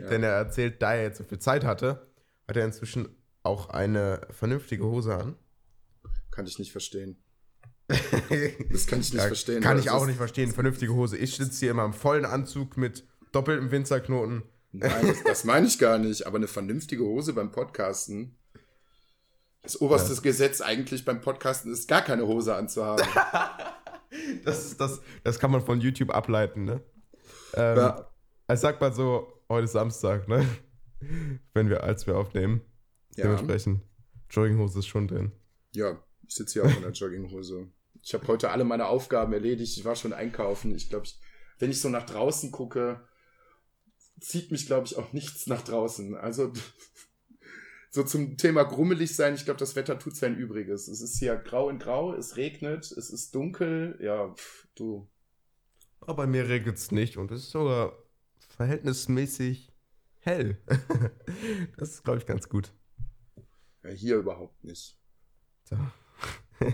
Denn er erzählt, da er jetzt so viel Zeit hatte, hat er inzwischen auch eine vernünftige Hose an. Kann ich nicht verstehen. Das kann ich nicht Ja, verstehen. Kann ich auch ist- nicht verstehen. Vernünftige Hose. Ich sitze hier immer im vollen Anzug mit doppeltem Winzerknoten. Nein, das, das meine ich gar nicht. Aber eine vernünftige Hose beim Podcasten. Das oberste Gesetz eigentlich beim Podcasten ist, gar keine Hose anzuhaben. Das, das, das kann man von YouTube ableiten, ne? Ähm, Ja. Ich sag mal so, heute ist Samstag, ne? Wenn wir, als wir aufnehmen. Ja. Dementsprechend, Jogginghose ist schon drin. Ja, ich sitze hier auch in der Jogginghose. Ich habe heute alle meine Aufgaben erledigt. Ich war schon einkaufen. Ich glaube, wenn ich so nach draußen gucke, zieht mich, glaube ich, auch nichts nach draußen. Also so zum Thema grummelig sein, ich glaube, das Wetter tut sein Übriges. Es ist hier grau in grau, es regnet, es ist dunkel. Ja, pff, du. Aber bei mir regnet es nicht und es ist sogar verhältnismäßig hell. das ist, glaube ich, ganz gut. Ja, hier überhaupt nicht. So.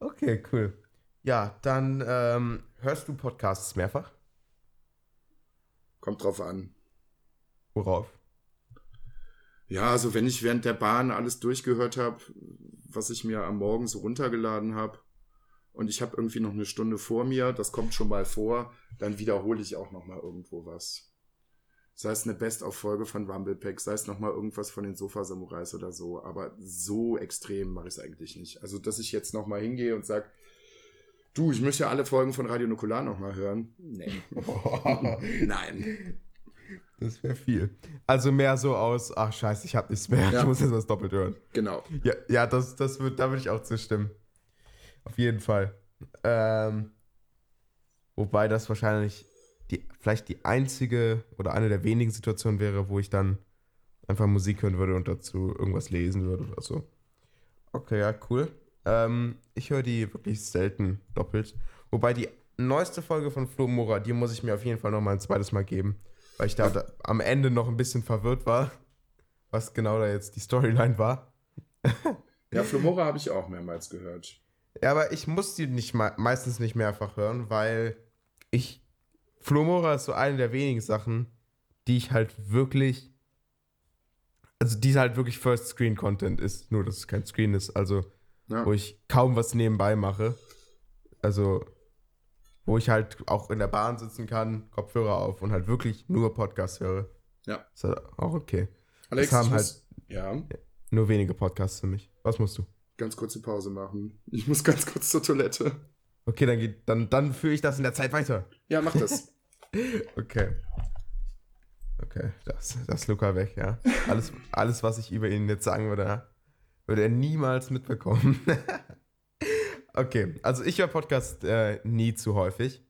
okay, cool. Ja, dann ähm, hörst du Podcasts mehrfach? Kommt drauf an. Worauf? Ja, also wenn ich während der Bahn alles durchgehört habe, was ich mir am Morgen so runtergeladen habe, und ich habe irgendwie noch eine Stunde vor mir, das kommt schon mal vor, dann wiederhole ich auch noch mal irgendwo was. Sei es eine Best-of-Folge von Rumblepack, sei es noch mal irgendwas von den Sofa-Samurais oder so, aber so extrem mache ich es eigentlich nicht. Also, dass ich jetzt noch mal hingehe und sage, du, ich möchte alle Folgen von Radio Nukular noch mal hören. Nee. Nein. Das wäre viel. Also mehr so aus, ach scheiße, ich hab nichts mehr, Ja. ich muss jetzt was doppelt hören. Genau. Ja, ja das, das wird, da würde ich auch zustimmen. Auf jeden Fall. Ähm, wobei das wahrscheinlich die, vielleicht die einzige oder eine der wenigen Situationen wäre, wo ich dann einfach Musik hören würde und dazu irgendwas lesen würde oder so. Okay, ja, cool. Ähm, ich höre die wirklich selten doppelt. Wobei die neueste Folge von Flo Mora, die muss ich mir auf jeden Fall noch mal ein zweites Mal geben, weil ich da, am Ende noch ein bisschen verwirrt war, was genau da jetzt die Storyline war. ja, Flumora habe ich auch mehrmals gehört. Ja, aber ich muss die nicht meistens nicht mehrfach hören, weil ich. Flumora ist so eine der wenigen Sachen, die ich halt wirklich. Also, die halt wirklich First-Screen-Content ist, nur dass es kein Screen ist. Also, ja. wo ich kaum was nebenbei mache. Also, wo ich halt auch in der Bahn sitzen kann, Kopfhörer auf und halt wirklich nur Podcasts höre. Ja. Ist halt auch okay. Alex, das haben halt ja. nur wenige Podcasts für mich. Was musst du? Ganz kurze Pause machen. Ich muss ganz kurz zur Toilette. Okay, dann geht, dann, dann führe ich das in der Zeit weiter. Ja, mach das. okay. Okay, das, das ist Luca weg, ja. Alles, alles, was ich über ihn jetzt sagen würde, würde er niemals mitbekommen. Okay, also ich höre Podcast äh, nie zu häufig.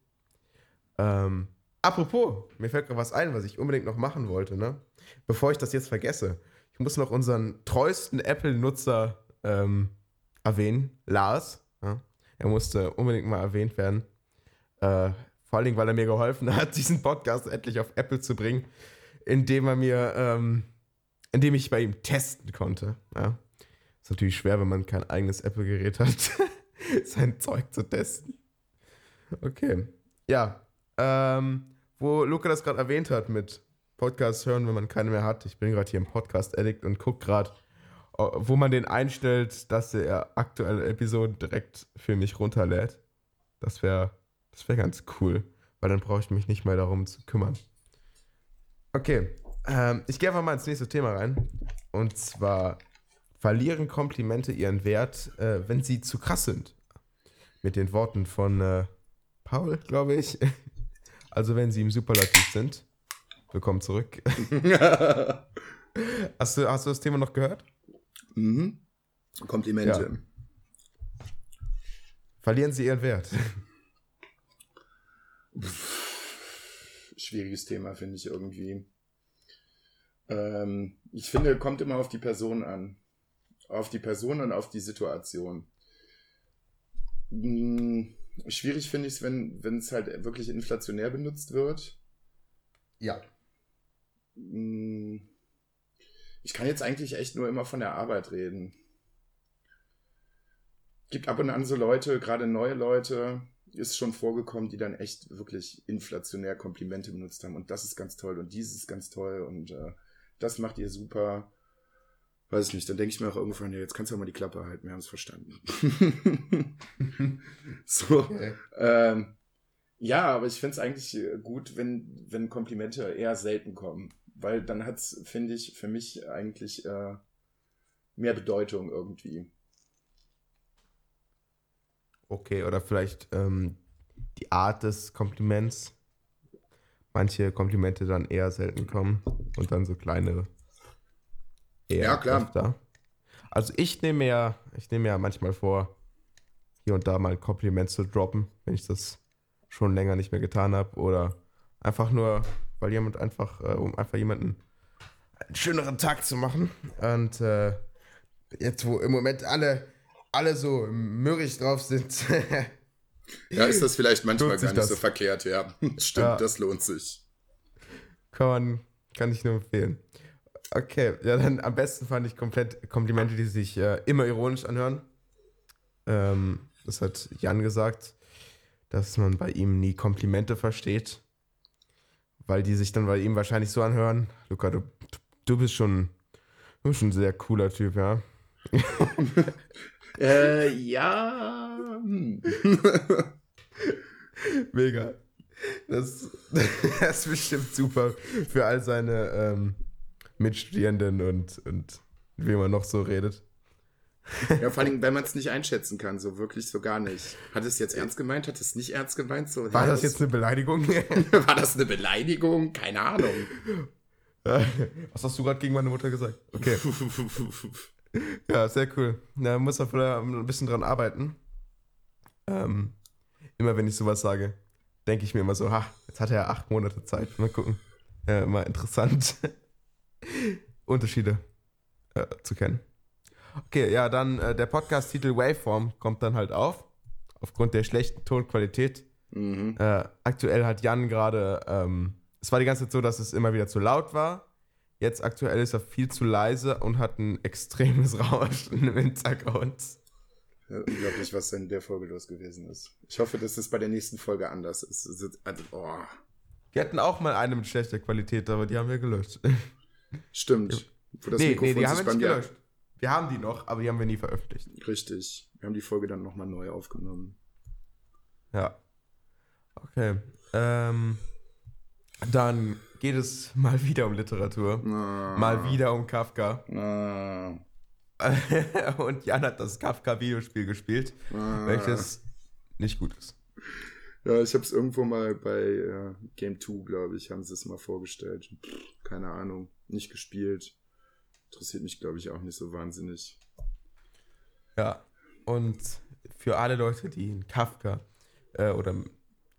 Ähm, apropos, mir fällt gerade was ein, was ich unbedingt noch machen wollte, ne? Bevor ich das jetzt vergesse. Ich muss noch unseren treuesten Apple-Nutzer ähm, erwähnen, Lars. Ja? Er musste unbedingt mal erwähnt werden. Äh, vor allen Dingen, weil er mir geholfen hat, diesen Podcast endlich auf Apple zu bringen, indem er mir, ähm, indem ich bei ihm testen konnte. Ja? Ist natürlich schwer, wenn man kein eigenes Apple-Gerät hat. sein Zeug zu testen. Okay. Ja. Ähm, wo Luca das gerade erwähnt hat mit Podcast hören, wenn man keine mehr hat. Ich bin gerade hier im Podcast-Addict und gucke gerade, wo man den einstellt, dass er aktuelle Episoden direkt für mich runterlädt. Das wäre das wär ganz cool, weil dann brauche ich mich nicht mehr darum zu kümmern. Okay, ähm, ich gehe einfach mal ins nächste Thema rein. Und zwar verlieren Komplimente ihren Wert, äh, wenn sie zu krass sind. Mit den Worten von äh, Paul, glaube ich. Also wenn sie im Superlativ sind. Willkommen zurück. hast, du, hast du das Thema noch gehört? Mhm. Komplimente. Ja. Verlieren sie ihren Wert? Schwieriges Thema, finde ich irgendwie. Ähm, ich finde, kommt immer auf die Person an auf die Person und auf die Situation. Hm, schwierig finde ich es, wenn es halt wirklich inflationär benutzt wird. Ja. Hm, ich kann jetzt eigentlich echt nur immer von der Arbeit reden. Gibt ab und an so Leute, gerade neue Leute, ist schon vorgekommen, die dann echt wirklich inflationär Komplimente benutzt haben. Und das ist ganz toll und dies ist ganz toll und äh, das macht ihr super. Weiß ich nicht, dann denke ich mir auch irgendwann, ja, jetzt kannst du ja mal die Klappe halten, wir haben es verstanden. so. Okay. Ähm, ja, aber ich finde es eigentlich äh, gut, wenn, wenn Komplimente eher selten kommen. Weil dann hat es, finde ich, für mich eigentlich äh, mehr Bedeutung irgendwie. Okay, oder vielleicht ähm, die Art des Kompliments. Manche Komplimente dann eher selten kommen und dann so kleinere eher ja, klar. öfter. Also ich nehme ja, ich nehme ja manchmal vor, hier und da mal ein Kompliment zu droppen, wenn ich das schon länger nicht mehr getan habe. Oder einfach nur, weil jemand einfach, äh, um einfach jemanden einen schöneren Tag zu machen. Und äh, jetzt, wo im Moment alle, alle so mürrig drauf sind. ja, ist das vielleicht manchmal gar nicht das. so verkehrt, ja. Stimmt, ja. das lohnt sich. Kann man, kann ich nur empfehlen. Okay, ja, dann am besten fand ich komplett Komplimente, die sich äh, immer ironisch anhören. Ähm, das hat Jan gesagt, dass man bei ihm nie Komplimente versteht, weil die sich dann bei ihm wahrscheinlich so anhören. Luca, du, du bist schon, du bist schon ein sehr cooler Typ, ja. äh, ja. Hm. Mega. Das, das ist bestimmt super für all seine ähm, Mitstudierenden und, und wie man noch so redet. Ja, vor allem, wenn man es nicht einschätzen kann, so wirklich so gar nicht. Hat es jetzt ernst gemeint? Hat es nicht ernst gemeint? So, War das jetzt eine Beleidigung? War das eine Beleidigung? Keine Ahnung. Was hast du gerade gegen meine Mutter gesagt? Okay. ja, sehr cool. Da muss er vielleicht ein bisschen dran arbeiten. Ähm, immer wenn ich sowas sage, denke ich mir immer so, ha, jetzt hat er ja acht Monate Zeit. Mal gucken. Ja, immer interessant. Unterschiede äh, zu kennen. Okay, ja, dann äh, der Podcast-Titel Waveform kommt dann halt auf, aufgrund der schlechten Tonqualität. Mhm. Äh, aktuell hat Jan gerade, ähm, es war die ganze Zeit so, dass es immer wieder zu laut war. jetzt aktuell ist er viel zu leise und hat ein extremes Rauschen im Hintergrund. Ja, unglaublich, was in der Folge los gewesen ist. Ich hoffe, dass es bei der nächsten Folge anders ist. Also, oh. Wir hatten auch mal eine mit schlechter Qualität, aber die haben wir gelöscht. Stimmt. Wo das nee, Mikrofon nee, die haben wir nicht gelöscht. Wir haben die noch, aber die haben wir nie veröffentlicht. Richtig. Wir haben die Folge dann nochmal neu aufgenommen. Ja. Okay. Ähm, dann geht es mal wieder um Literatur. Ah. Mal wieder um Kafka. Ah. Und Jan hat das Kafka-Videospiel gespielt, ah. welches nicht gut ist. Ja, ich habe es irgendwo mal bei äh, Game 2, glaube ich, haben sie es mal vorgestellt. Pff, keine Ahnung, nicht gespielt. Interessiert mich, glaube ich, auch nicht so wahnsinnig. Ja, und für alle Leute, die in Kafka äh, oder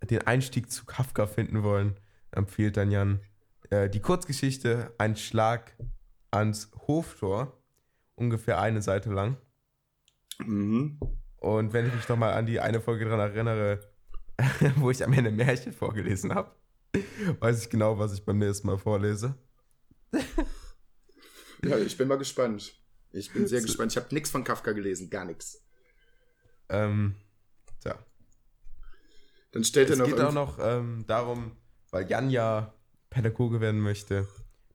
den Einstieg zu Kafka finden wollen, empfiehlt dann Jan äh, die Kurzgeschichte Ein Schlag ans Hoftor, ungefähr eine Seite lang. Mhm. Und wenn ich mich nochmal an die eine Folge daran erinnere, wo ich am Ende Märchen vorgelesen habe, weiß ich genau, was ich beim nächsten Mal vorlese. ja, ich bin mal gespannt. Ich bin sehr gespannt. Ich habe nichts von Kafka gelesen, gar nichts. Ähm, tja. Dann stellt es er noch. Es geht auch noch ähm, darum, weil Jan ja Pädagoge werden möchte,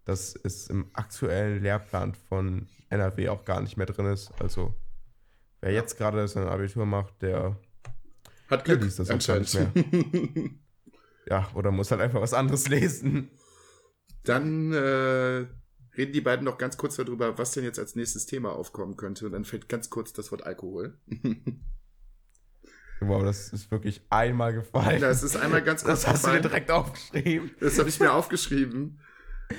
dass es im aktuellen Lehrplan von NRW auch gar nicht mehr drin ist. Also, wer jetzt gerade sein Abitur macht, der hat Glück, liest das anscheinend. Nicht mehr. ja, oder muss halt einfach was anderes lesen. Dann äh, reden die beiden noch ganz kurz darüber, was denn jetzt als nächstes Thema aufkommen könnte. Und dann fällt ganz kurz das Wort Alkohol. Wow, das ist wirklich einmal gefallen. Das ist einmal ganz kurz Das hast gefallen. du dir direkt aufgeschrieben. Das habe ich mir aufgeschrieben,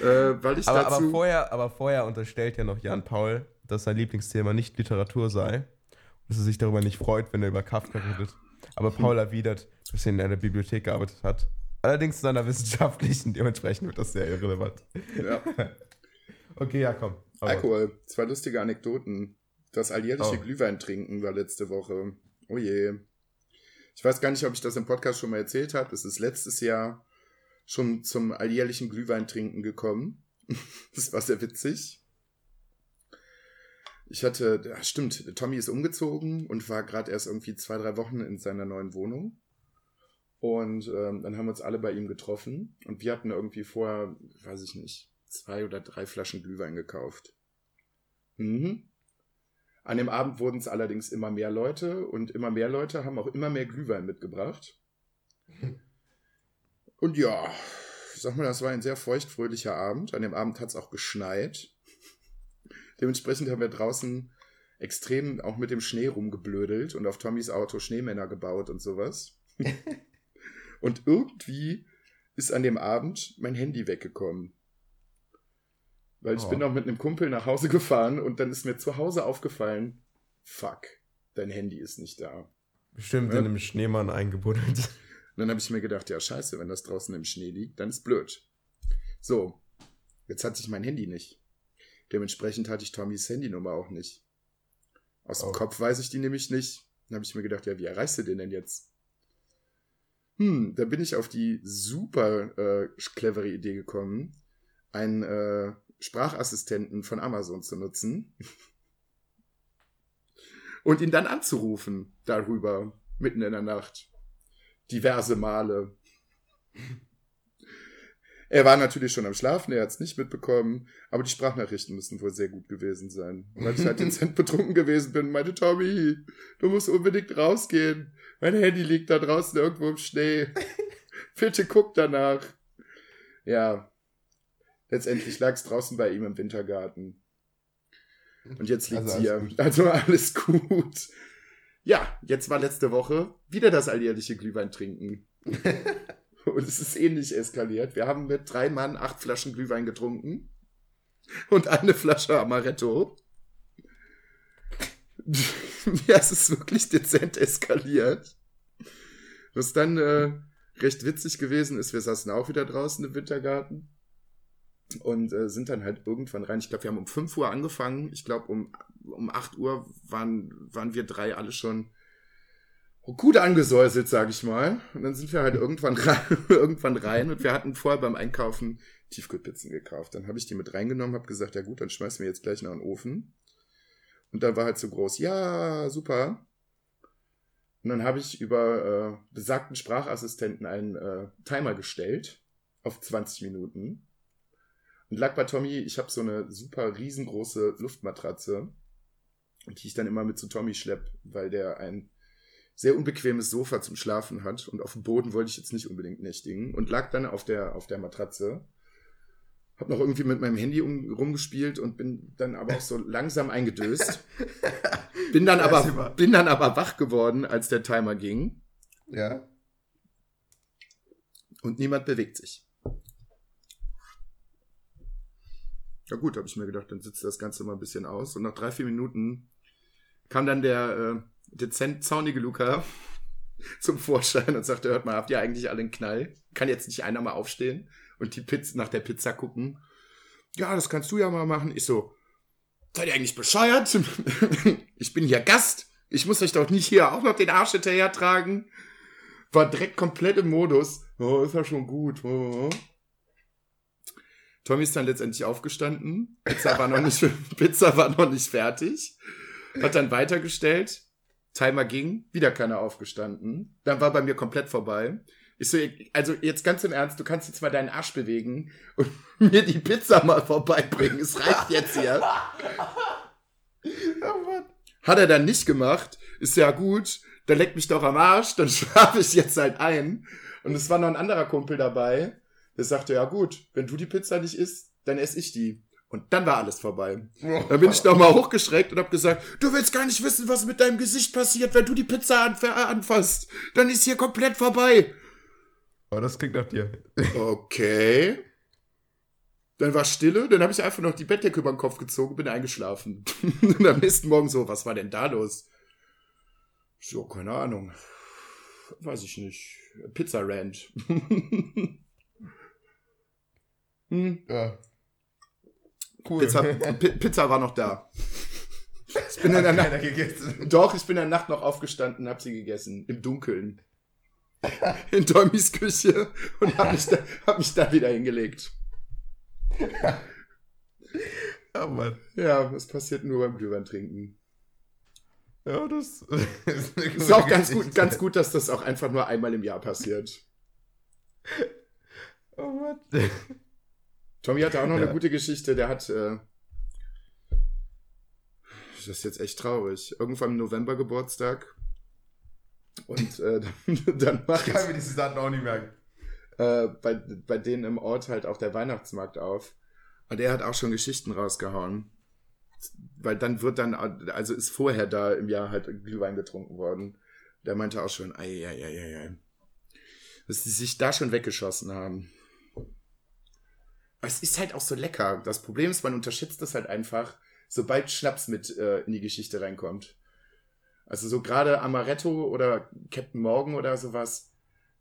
äh, weil ich aber, dazu... Aber vorher, aber vorher unterstellt ja noch Jan Paul, dass sein Lieblingsthema nicht Literatur sei. Und dass er sich darüber nicht freut, wenn er über Kafka redet. Aber Paul erwidert, dass er in einer Bibliothek gearbeitet hat. Allerdings in einer wissenschaftlichen, dementsprechend wird das sehr irrelevant. Ja. okay, ja, komm. Alkohol. Zwei lustige Anekdoten. Das alljährliche oh. Glühwein trinken war letzte Woche. Oh je. Ich weiß gar nicht, ob ich das im Podcast schon mal erzählt habe. Es ist letztes Jahr schon zum alljährlichen Glühweintrinken gekommen. das war sehr witzig. Ich hatte, ja, stimmt, Tommy ist umgezogen und war gerade erst irgendwie zwei, drei Wochen in seiner neuen Wohnung. Und ähm, dann haben wir uns alle bei ihm getroffen und wir hatten irgendwie vorher, weiß ich nicht, zwei oder drei Flaschen Glühwein gekauft. Mhm. An dem Abend wurden es allerdings immer mehr Leute und immer mehr Leute haben auch immer mehr Glühwein mitgebracht. Und ja, ich sag mal, das war ein sehr feuchtfröhlicher Abend. An dem Abend hat es auch geschneit. Dementsprechend haben wir draußen extrem auch mit dem Schnee rumgeblödelt und auf Tommys Auto Schneemänner gebaut und sowas. und irgendwie ist an dem Abend mein Handy weggekommen. Weil ich oh. bin noch mit einem Kumpel nach Hause gefahren und dann ist mir zu Hause aufgefallen, fuck, dein Handy ist nicht da. Bestimmt ja? in einem Schneemann eingebuddelt. Und dann habe ich mir gedacht, ja scheiße, wenn das draußen im Schnee liegt, dann ist blöd. So, jetzt hat sich mein Handy nicht. Dementsprechend hatte ich Tommys Handynummer auch nicht. Aus dem oh. Kopf weiß ich die nämlich nicht. Dann habe ich mir gedacht, ja, wie erreichst du den denn jetzt? Hm, da bin ich auf die super äh, clevere Idee gekommen, ein äh, Sprachassistenten von Amazon zu nutzen und ihn dann anzurufen darüber, mitten in der Nacht. Diverse Male. Er war natürlich schon am Schlafen, er hat es nicht mitbekommen, aber die Sprachnachrichten müssen wohl sehr gut gewesen sein. Und als ich halt dezent betrunken gewesen bin, meinte Tommy, du musst unbedingt rausgehen. Mein Handy liegt da draußen irgendwo im Schnee. Bitte guck danach. Ja, Letztendlich lag es draußen bei ihm im Wintergarten. Und jetzt liegt also hier. Gut. Also alles gut. Ja, jetzt war letzte Woche wieder das alljährliche Glühwein trinken. und es ist ähnlich eskaliert. Wir haben mit drei Mann acht Flaschen Glühwein getrunken. Und eine Flasche Amaretto. ja, es ist wirklich dezent eskaliert. Was dann äh, recht witzig gewesen ist, wir saßen auch wieder draußen im Wintergarten und äh, sind dann halt irgendwann rein. Ich glaube, wir haben um 5 Uhr angefangen. Ich glaube, um, um 8 Uhr waren, waren wir drei alle schon gut angesäuselt, sag ich mal. Und dann sind wir halt irgendwann rein, irgendwann rein und wir hatten vorher beim Einkaufen Tiefkühlpizzen gekauft. Dann habe ich die mit reingenommen, habe gesagt, ja gut, dann schmeißen wir jetzt gleich noch in den Ofen. Und dann war halt so groß, ja, super. Und dann habe ich über äh, besagten Sprachassistenten einen äh, Timer gestellt auf 20 Minuten. Und lag bei Tommy, ich habe so eine super riesengroße Luftmatratze, die ich dann immer mit zu Tommy schlepp, weil der ein sehr unbequemes Sofa zum Schlafen hat und auf dem Boden wollte ich jetzt nicht unbedingt nächtigen und lag dann auf der, auf der Matratze. Hab noch irgendwie mit meinem Handy um, rumgespielt und bin dann aber auch so langsam eingedöst. Bin dann aber, bin dann aber wach geworden, als der Timer ging. Ja. Und niemand bewegt sich. Ja gut, habe ich mir gedacht, dann sitzt das Ganze mal ein bisschen aus. Und nach drei, vier Minuten kam dann der äh, dezent zaunige Luca zum Vorschein und sagte, hört mal, habt ihr eigentlich alle einen Knall? Kann jetzt nicht einer mal aufstehen und die Pizza nach der Pizza gucken? Ja, das kannst du ja mal machen. Ich so, seid ihr eigentlich bescheuert? ich bin hier Gast. Ich muss euch doch nicht hier auch noch den Arsch hinterher tragen. War direkt komplett im Modus. Oh, ist ja schon gut. Oh. Tommy ist dann letztendlich aufgestanden. Pizza war noch nicht, Pizza war noch nicht fertig. Hat dann weitergestellt. Timer ging, wieder keiner aufgestanden. Dann war bei mir komplett vorbei. Ich so, also jetzt ganz im Ernst, du kannst jetzt mal deinen Arsch bewegen und mir die Pizza mal vorbeibringen. Es reicht jetzt hier. Oh Hat er dann nicht gemacht. Ist ja gut. Dann leckt mich doch am Arsch. Dann schlafe ich jetzt halt ein. Und es war noch ein anderer Kumpel dabei. Der sagte, ja gut, wenn du die Pizza nicht isst, dann esse ich die. Und dann war alles vorbei. Dann bin ich noch mal hochgeschreckt und hab gesagt, du willst gar nicht wissen, was mit deinem Gesicht passiert, wenn du die Pizza anf anfasst. Dann ist hier komplett vorbei. Oh, das klingt nach dir. Okay. Dann war Stille, dann habe ich einfach noch die Bettdecke über den Kopf gezogen, bin eingeschlafen. und am nächsten Morgen so, was war denn da los? So, keine Ahnung. Weiß ich nicht. Pizza Rand. hm. Ja. Cool. Pizza, Pizza war noch da. Ich bin in der Nacht, gegessen. Doch, ich bin in der Nacht noch aufgestanden, hab sie gegessen. Im Dunkeln. In Tommys Küche und hab mich, da, hab mich da wieder hingelegt. Ja, Mann. Ja, das passiert nur beim Glühwein trinken. Ja, das ist, ist auch ganz gut, ganz gut, dass das auch einfach nur einmal im Jahr passiert. Oh Mann. Tommy hatte auch noch ja. eine gute Geschichte. Der hat. Äh, das ist jetzt echt traurig. Irgendwann im November Geburtstag. Und äh, dann, dann macht. Ich kann mir diese Daten auch nicht merken. Äh, bei, bei denen im Ort halt auch der Weihnachtsmarkt auf. Und er hat auch schon Geschichten rausgehauen. Weil dann wird dann, also ist vorher da im Jahr halt Glühwein getrunken worden. Der meinte auch schon, ei, ei, ei, ei, ei. Dass die sich da schon weggeschossen haben. Aber es ist halt auch so lecker. Das Problem ist, man unterschätzt das halt einfach, sobald Schnaps mit äh, in die Geschichte reinkommt. Also so gerade Amaretto oder Captain Morgan oder sowas.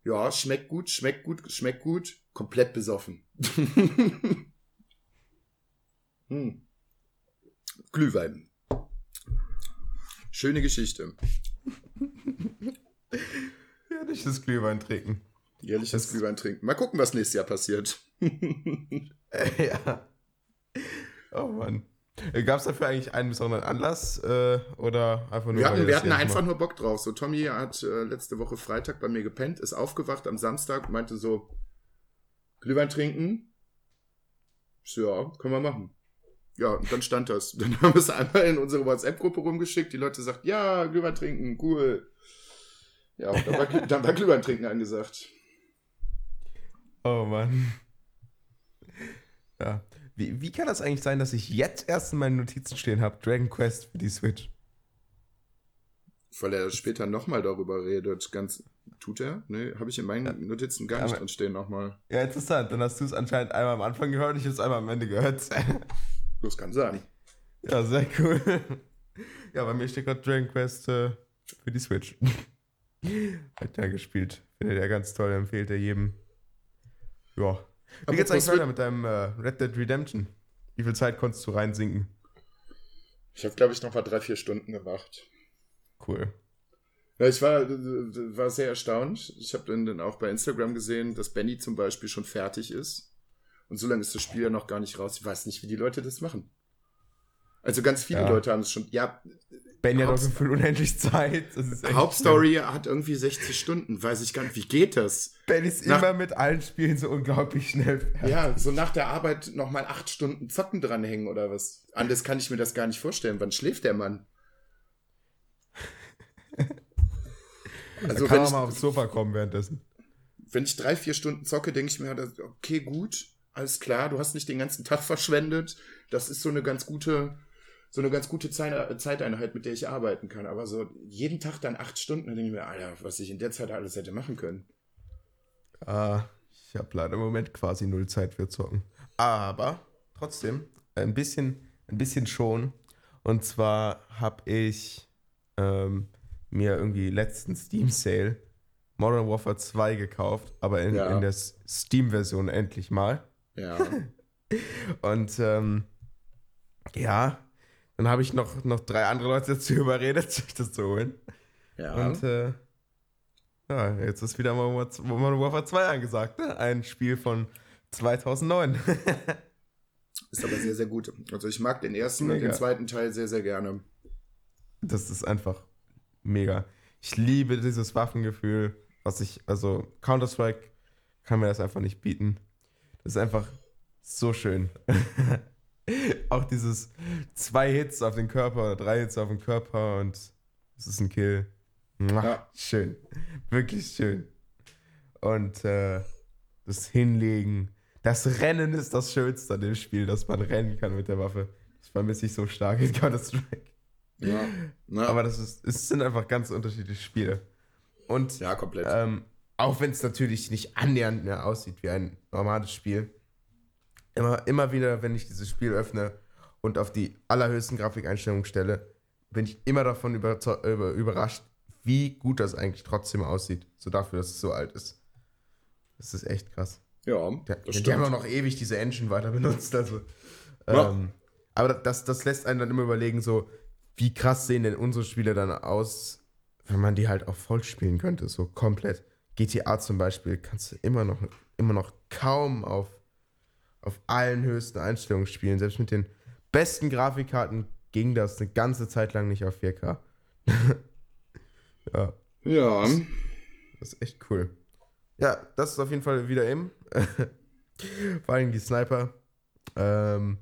Ja, schmeckt gut, schmeckt gut, schmeckt gut. Komplett besoffen. hm. Glühwein. Schöne Geschichte. Ehrliches Glühwein trinken. Ehrliches Glühwein trinken. Mal gucken, was nächstes Jahr passiert. ja. Oh Mann. Äh, Gab es dafür eigentlich einen besonderen Anlass äh, oder einfach nur? Wir hatten, wir hatten einfach nur Bock drauf. So Tommy hat äh, letzte Woche Freitag bei mir gepennt, ist aufgewacht am Samstag und meinte so Glühwein trinken. Ja, können wir machen. Ja, und dann stand das. Dann haben wir es einmal in unsere WhatsApp-Gruppe rumgeschickt. Die Leute sagten, ja, Glühwein trinken, cool. Ja, und dann war, dann war Glühwein trinken angesagt. Oh Mann. Ja. Wie, wie kann das eigentlich sein, dass ich jetzt erst in meinen Notizen stehen habe, Dragon Quest für die Switch? Weil er später nochmal darüber redet. Ganz, tut er? Ne, habe ich in meinen ja. Notizen gar nicht drin stehen nochmal. Ja, interessant. Dann hast du es anscheinend einmal am Anfang gehört und ich es einmal am Ende gehört. das kann sein. Ja, sehr cool. Ja, bei mir steht gerade Dragon Quest äh, für die Switch. Hat er gespielt. Findet er ganz toll, empfiehlt er jedem. Ja, wie geht's eigentlich weiter mit deinem äh, Red Dead Redemption? Wie viel Zeit konntest du reinsinken? Ich habe, glaube ich, noch mal drei, vier Stunden gemacht. Cool. Ja, ich war, war sehr erstaunt. Ich habe dann auch bei Instagram gesehen, dass Benny zum Beispiel schon fertig ist. Und so lange ist das Spiel ja noch gar nicht raus. Ich weiß nicht, wie die Leute das machen. Also ganz viele Ja. Leute haben es schon. Ja, Ben ja doch Hauptst- für unendlich Zeit. Hauptstory hat irgendwie 60 Stunden. Weiß ich gar nicht, wie geht das? schlimm. Ben ist Nach- immer mit allen Spielen so unglaublich schnell. fertig. Ja, so nach der Arbeit nochmal acht Stunden Zocken dranhängen oder was. Anders kann ich mir das gar nicht vorstellen. Wann schläft der Mann? Also da kann wenn man ich, mal aufs Sofa kommen währenddessen. wenn ich drei, vier Stunden zocke, denke ich mir, okay, gut, alles klar, du hast nicht den ganzen Tag verschwendet. Das ist so eine ganz gute, so eine ganz gute Zei- Zeiteinheit, mit der ich arbeiten kann. Aber so jeden Tag dann acht Stunden, dann denke ich mir, Alter, was ich in der Zeit alles hätte machen können. Ah, ich habe leider im Moment quasi null Zeit für Zocken. Aber trotzdem, ein bisschen, ein bisschen schon. Und zwar habe ich ähm, mir irgendwie letzten Steam Sale Modern Warfare 2 gekauft, aber in, Ja. in der Steam-Version endlich mal. Ja. Und ähm, ja, dann habe ich noch, noch drei andere Leute dazu überredet, sich das zu holen. ja. Und äh, ja, jetzt ist wieder Modern Warfare- Modern Warfare 2 angesagt, ne? Ein Spiel von 2009. Ist aber sehr, sehr gut. Also ich mag den ersten und Mega. den zweiten Teil sehr, sehr gerne. das ist einfach mega. Ich liebe dieses Waffengefühl, was ich, also Counter-Strike kann mir das einfach nicht bieten. Das ist einfach so schön. Auch dieses zwei Hits auf den Körper oder drei Hits auf den Körper und es ist ein Kill. Ja. Schön. Wirklich schön. Und äh, das Hinlegen. Das Rennen ist das Schönste an dem Spiel, dass man rennen kann mit der Waffe. Das vermisse ich so stark in Counter-Strike. Ja. Na, Aber das ist, es sind einfach ganz unterschiedliche Spiele. Und ja, komplett. ähm, auch wenn es natürlich nicht annähernd mehr aussieht wie ein normales Spiel, immer, immer wieder, wenn ich dieses Spiel öffne und auf die allerhöchsten Grafikeinstellungen stelle, bin ich immer davon überzeu- über, überrascht, wie gut das eigentlich trotzdem aussieht. So dafür, dass es so alt ist. Das ist echt krass. ja, das die stimmt. haben auch noch ewig diese Engine weiter benutzt. Also, Ja. ähm, aber das, das lässt einen dann immer überlegen, so, wie krass sehen denn unsere Spiele dann aus, wenn man die halt auch voll spielen könnte, so komplett. GTA zum Beispiel kannst du immer noch, immer noch kaum auf, auf allen höchsten Einstellungen spielen. Selbst mit den besten Grafikkarten ging das eine ganze Zeit lang nicht auf 4K. ja. Ja, Das ist echt cool. Ja, das ist auf jeden Fall wieder im. Vor allem die Sniper. Ähm,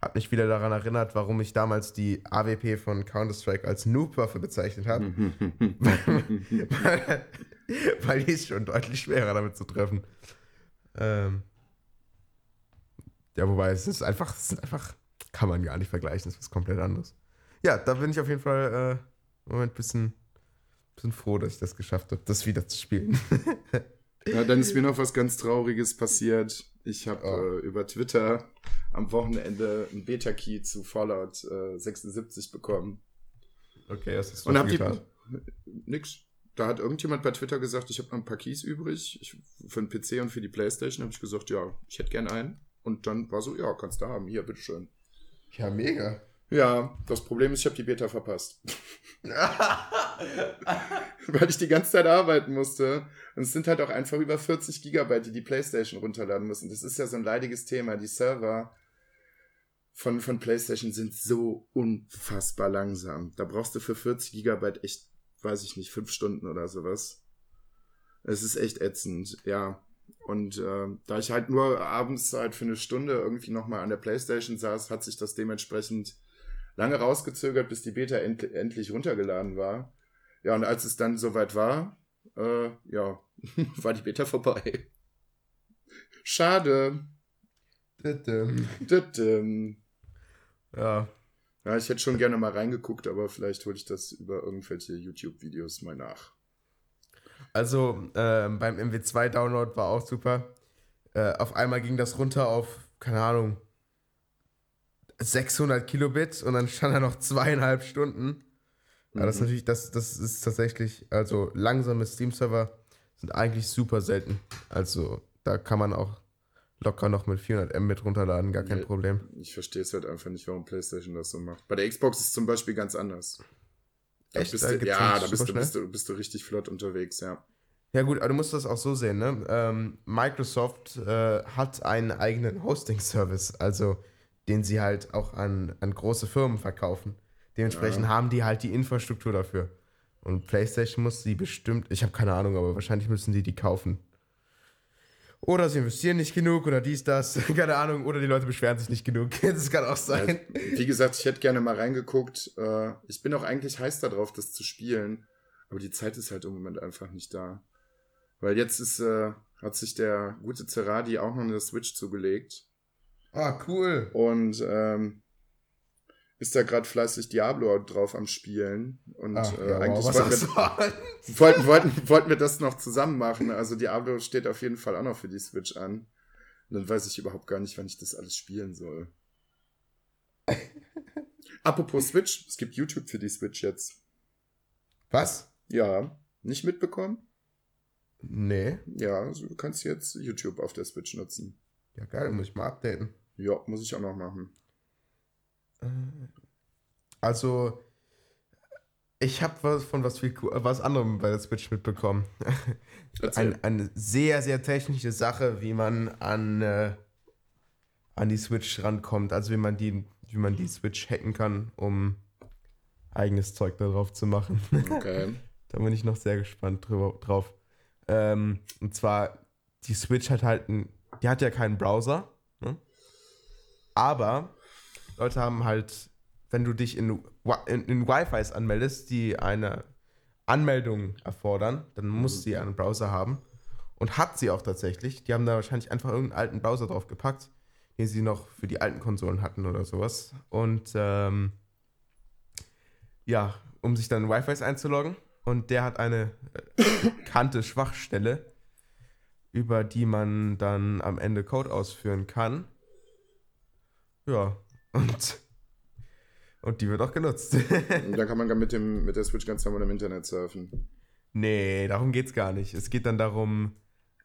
hat mich wieder daran erinnert, warum ich damals die AWP von Counter-Strike als Noob-Waffe bezeichnet habe. weil, weil die ist schon deutlich schwerer damit zu treffen. Ähm, ja, wobei es ist einfach, es ist einfach, kann man gar nicht vergleichen, es ist was komplett anderes. Ja, da bin ich auf jeden Fall äh, im Moment ein bisschen, bisschen froh, dass ich das geschafft habe, das wieder zu spielen. ja, dann ist mir noch was ganz Trauriges passiert. Ich habe Oh. äh, über Twitter am Wochenende einen Beta-Key zu Fallout äh, 76 bekommen. Okay, das ist Und hab die. Nix. Da hat irgendjemand bei Twitter gesagt, ich habe noch ein paar Keys übrig. Ich, für den PC und für die Playstation habe ich gesagt, ja, ich hätte gern einen. Und dann war so, ja, kannst du haben. Hier, bitteschön. Ja, mega. Ja, das Problem ist, ich habe die Beta verpasst. Weil ich die ganze Zeit arbeiten musste. Und es sind halt auch einfach über 40 Gigabyte, die die PlayStation runterladen müssen. Das ist ja so ein leidiges Thema. Die Server von, von PlayStation sind so unfassbar langsam. Da brauchst du für 40 Gigabyte echt, weiß ich nicht, fünf Stunden oder sowas. Es ist echt ätzend, ja. Und äh, da ich halt nur abends halt für eine Stunde irgendwie nochmal an der Playstation saß, hat sich das dementsprechend lange rausgezögert, bis die Beta end endlich runtergeladen war. Ja, und als es dann soweit war, äh, ja, war die Beta vorbei. Schade. Ja, Ja, ich hätte schon gerne mal reingeguckt, aber vielleicht hole ich das über irgendwelche YouTube-Videos mal nach. Also ähm, beim MW2-Download war auch super. Äh, auf einmal ging das runter auf, keine Ahnung, 600 Kilobit und dann stand da noch zweieinhalb Stunden. Ja, das ist Mhm. natürlich, das, das ist tatsächlich, also langsame Steam-Server sind eigentlich super selten. Also da kann man auch locker noch mit 400 Mbit runterladen, gar kein Nee. Problem. Ich verstehe es halt einfach nicht, warum PlayStation das so macht. Bei der Xbox ist es zum Beispiel ganz anders. Echt? bist Da du, ja, da bist du, bist, du, bist du richtig flott unterwegs, ja. Ja gut, aber du musst das auch so sehen, ne? Ähm, Microsoft äh, hat einen eigenen Hosting-Service, also den sie halt auch an, an große Firmen verkaufen. Dementsprechend Ja. haben die halt die Infrastruktur dafür. Und PlayStation muss sie bestimmt, ich habe keine Ahnung, aber wahrscheinlich müssen die die kaufen. Oder sie investieren nicht genug oder dies, das, keine Ahnung, oder die Leute beschweren sich nicht genug. Das kann auch sein. Wie gesagt, ich hätte gerne mal reingeguckt. Äh, ich bin auch eigentlich heiß darauf, das zu spielen. Aber die Zeit ist halt im Moment einfach nicht da. Weil jetzt ist, äh, hat sich der gute Zeradi auch noch eine Switch zugelegt. Ah, cool. Und ähm, ist da gerade fleißig Diablo drauf am Spielen. Und Ach, äh, ja, wow, eigentlich was wollten, wir, wollten, wollten, wollten wir das noch zusammen machen. Also Diablo steht auf jeden Fall auch noch für die Switch an. Und dann weiß ich überhaupt gar nicht, wann ich das alles spielen soll. Apropos Switch, es gibt YouTube für die Switch jetzt. Was? Ja, nicht mitbekommen? Nee. Ja, also du kannst jetzt YouTube auf der Switch nutzen. Ja, geil, muss ich mal updaten. Ja, muss ich auch noch machen. Also, ich habe was von was viel was anderem bei der Switch mitbekommen. Ein, eine sehr, sehr technische Sache, wie man an, äh, an die Switch rankommt. Also wie man die, wie man die Switch hacken kann, um eigenes Zeug darauf zu machen. Okay. Da bin ich noch sehr gespannt drüber, drauf. Ähm, und zwar, die Switch hat halt ein, die hat ja keinen Browser, ne? aber Leute haben halt, wenn du dich in, in, in Wi-Fis anmeldest, die eine Anmeldung erfordern, dann muss sie einen Browser haben. Und hat sie auch tatsächlich. Die haben da wahrscheinlich einfach irgendeinen alten Browser drauf gepackt, den sie noch für die alten Konsolen hatten oder sowas. Und ähm, ja, um sich dann in Wi-Fi einzuloggen. Und der hat eine äh, bekannte Schwachstelle, über die man dann am Ende Code ausführen kann. Ja, und, und die wird auch genutzt. Und dann kann man mit, dem, mit der Switch ganz normal im Internet surfen. nee, darum geht's gar nicht. Es geht dann darum,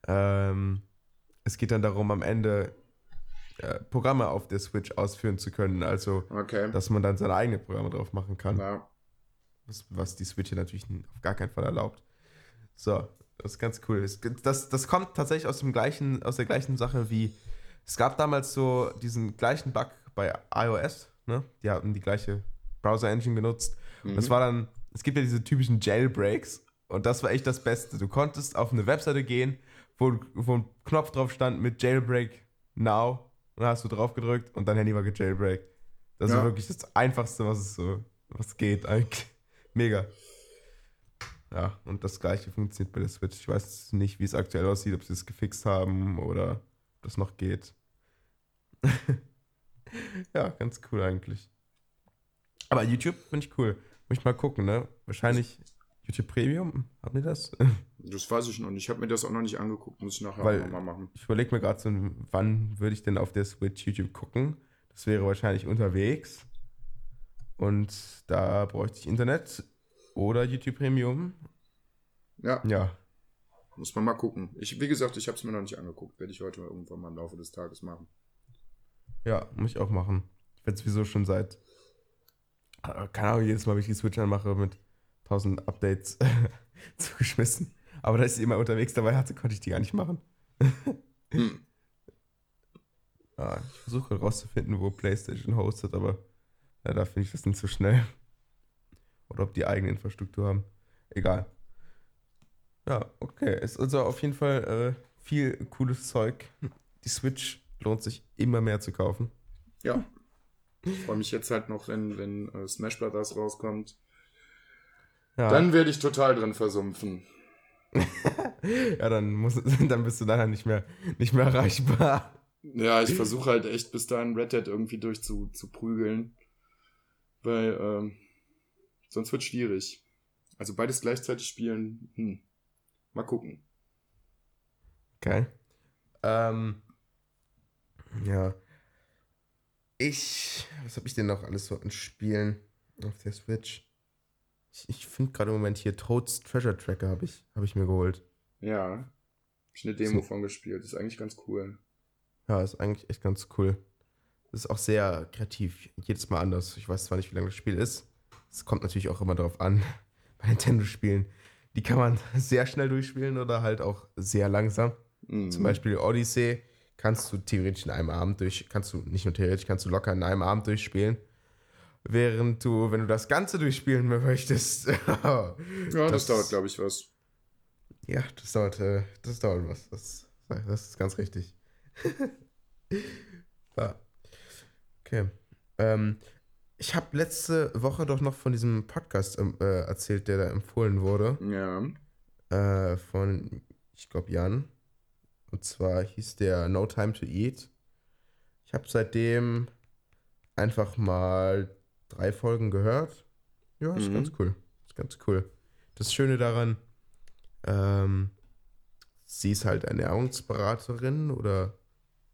ähm, es geht dann darum, am Ende äh, Programme auf der Switch ausführen zu können. Also, Okay. dass man dann seine eigenen Programme drauf machen kann. Ja. Was, was die Switch hier natürlich auf gar keinen Fall erlaubt. So, das ist ganz cool. Das, das kommt tatsächlich aus, dem gleichen, aus der gleichen Sache wie. Es gab damals so diesen gleichen Bug bei iOS. Ne? Die hatten die gleiche Browser-Engine genutzt. Und das Mhm. war dann. Es gibt ja diese typischen Jailbreaks. Und das war echt das Beste. Du konntest auf eine Webseite gehen, wo, wo ein Knopf drauf stand mit Jailbreak Now. Und dann hast du drauf gedrückt und dein Handy war gejailbreakt. Das Ja. ist wirklich das Einfachste, was es so, was geht eigentlich. Mega. Ja, und das gleiche funktioniert bei der Switch. Ich weiß nicht, wie es aktuell aussieht, ob sie es gefixt haben oder ob das noch geht. ja, ganz cool eigentlich. Aber YouTube finde ich cool. Muss ich mal gucken, ne? Wahrscheinlich YouTube Premium. Haben die das? Das weiß ich noch nicht. Ich habe mir das auch noch nicht angeguckt. Muss ich nachher Weil- mal machen. Ich überlege mir gerade so, wann würde ich denn auf der Switch YouTube gucken? Das wäre wahrscheinlich unterwegs. Und da bräuchte ich Internet oder YouTube Premium. Ja, Ja, muss man mal gucken. Ich, wie gesagt, ich habe es mir noch nicht angeguckt. Werde ich heute irgendwann mal im Laufe des Tages machen. Ja, muss ich auch machen. Ich werde sowieso schon seit, äh, keine Ahnung, jedes Mal, wenn ich die Switch anmache, mit 1000 Updates zugeschmissen. Aber da ich sie immer unterwegs dabei hatte, konnte ich die gar nicht machen. Hm. Ja, ich versuche herauszufinden, wo PlayStation hostet, aber leider finde ich das nicht so schnell. Oder ob die eigene Infrastruktur haben. Egal. Ja, okay. Ist also auf jeden Fall äh, viel cooles Zeug. Die Switch lohnt sich immer mehr zu kaufen. Ja. Ich freue mich jetzt halt noch, wenn, wenn äh, Smash Brothers rauskommt. Ja, Dann werde ich total drin versumpfen. ja dann, muss, dann bist du nachher nicht mehr, nicht mehr erreichbar. Ja, ich versuche halt echt bis dahin Red Dead irgendwie durch zu, zu prügeln. Weil, ähm, sonst wird schwierig. Also beides gleichzeitig spielen, hm. Mal gucken. Okay. Ähm, ja. Ich. Was habe ich denn noch alles so an Spielen auf der Switch? Ich, ich finde gerade im Moment hier Toads Treasure Tracker habe ich, hab ich mir geholt. Ja. Hab ich eine Demo So. von gespielt. Ist eigentlich ganz cool. Ja, ist eigentlich echt ganz cool. Ist auch sehr kreativ. Jedes Mal anders. Ich weiß zwar nicht, wie lange das Spiel ist. Es kommt natürlich auch immer darauf an, bei Nintendo-Spielen, die kann man sehr schnell durchspielen oder halt auch sehr langsam. Mhm. Zum Beispiel Odyssey kannst du theoretisch in einem Abend durch, kannst du nicht nur theoretisch, kannst du locker in einem Abend durchspielen. Während du, wenn du das Ganze durchspielen möchtest. ja, das, das dauert, glaube ich, was. Ja, das dauert, äh, das dauert was. Das, das ist ganz richtig. ja. Okay. Ähm, ich habe letzte Woche doch noch von diesem Podcast ähm, äh, erzählt, der da empfohlen wurde. Ja. Äh, von, ich glaube, Jan. Und zwar hieß der No Time to Eat. Ich habe seitdem einfach mal drei Folgen gehört. Ja, ist mhm. ganz cool. Ist ganz cool. Das Schöne daran, ähm, sie ist halt Ernährungsberaterin oder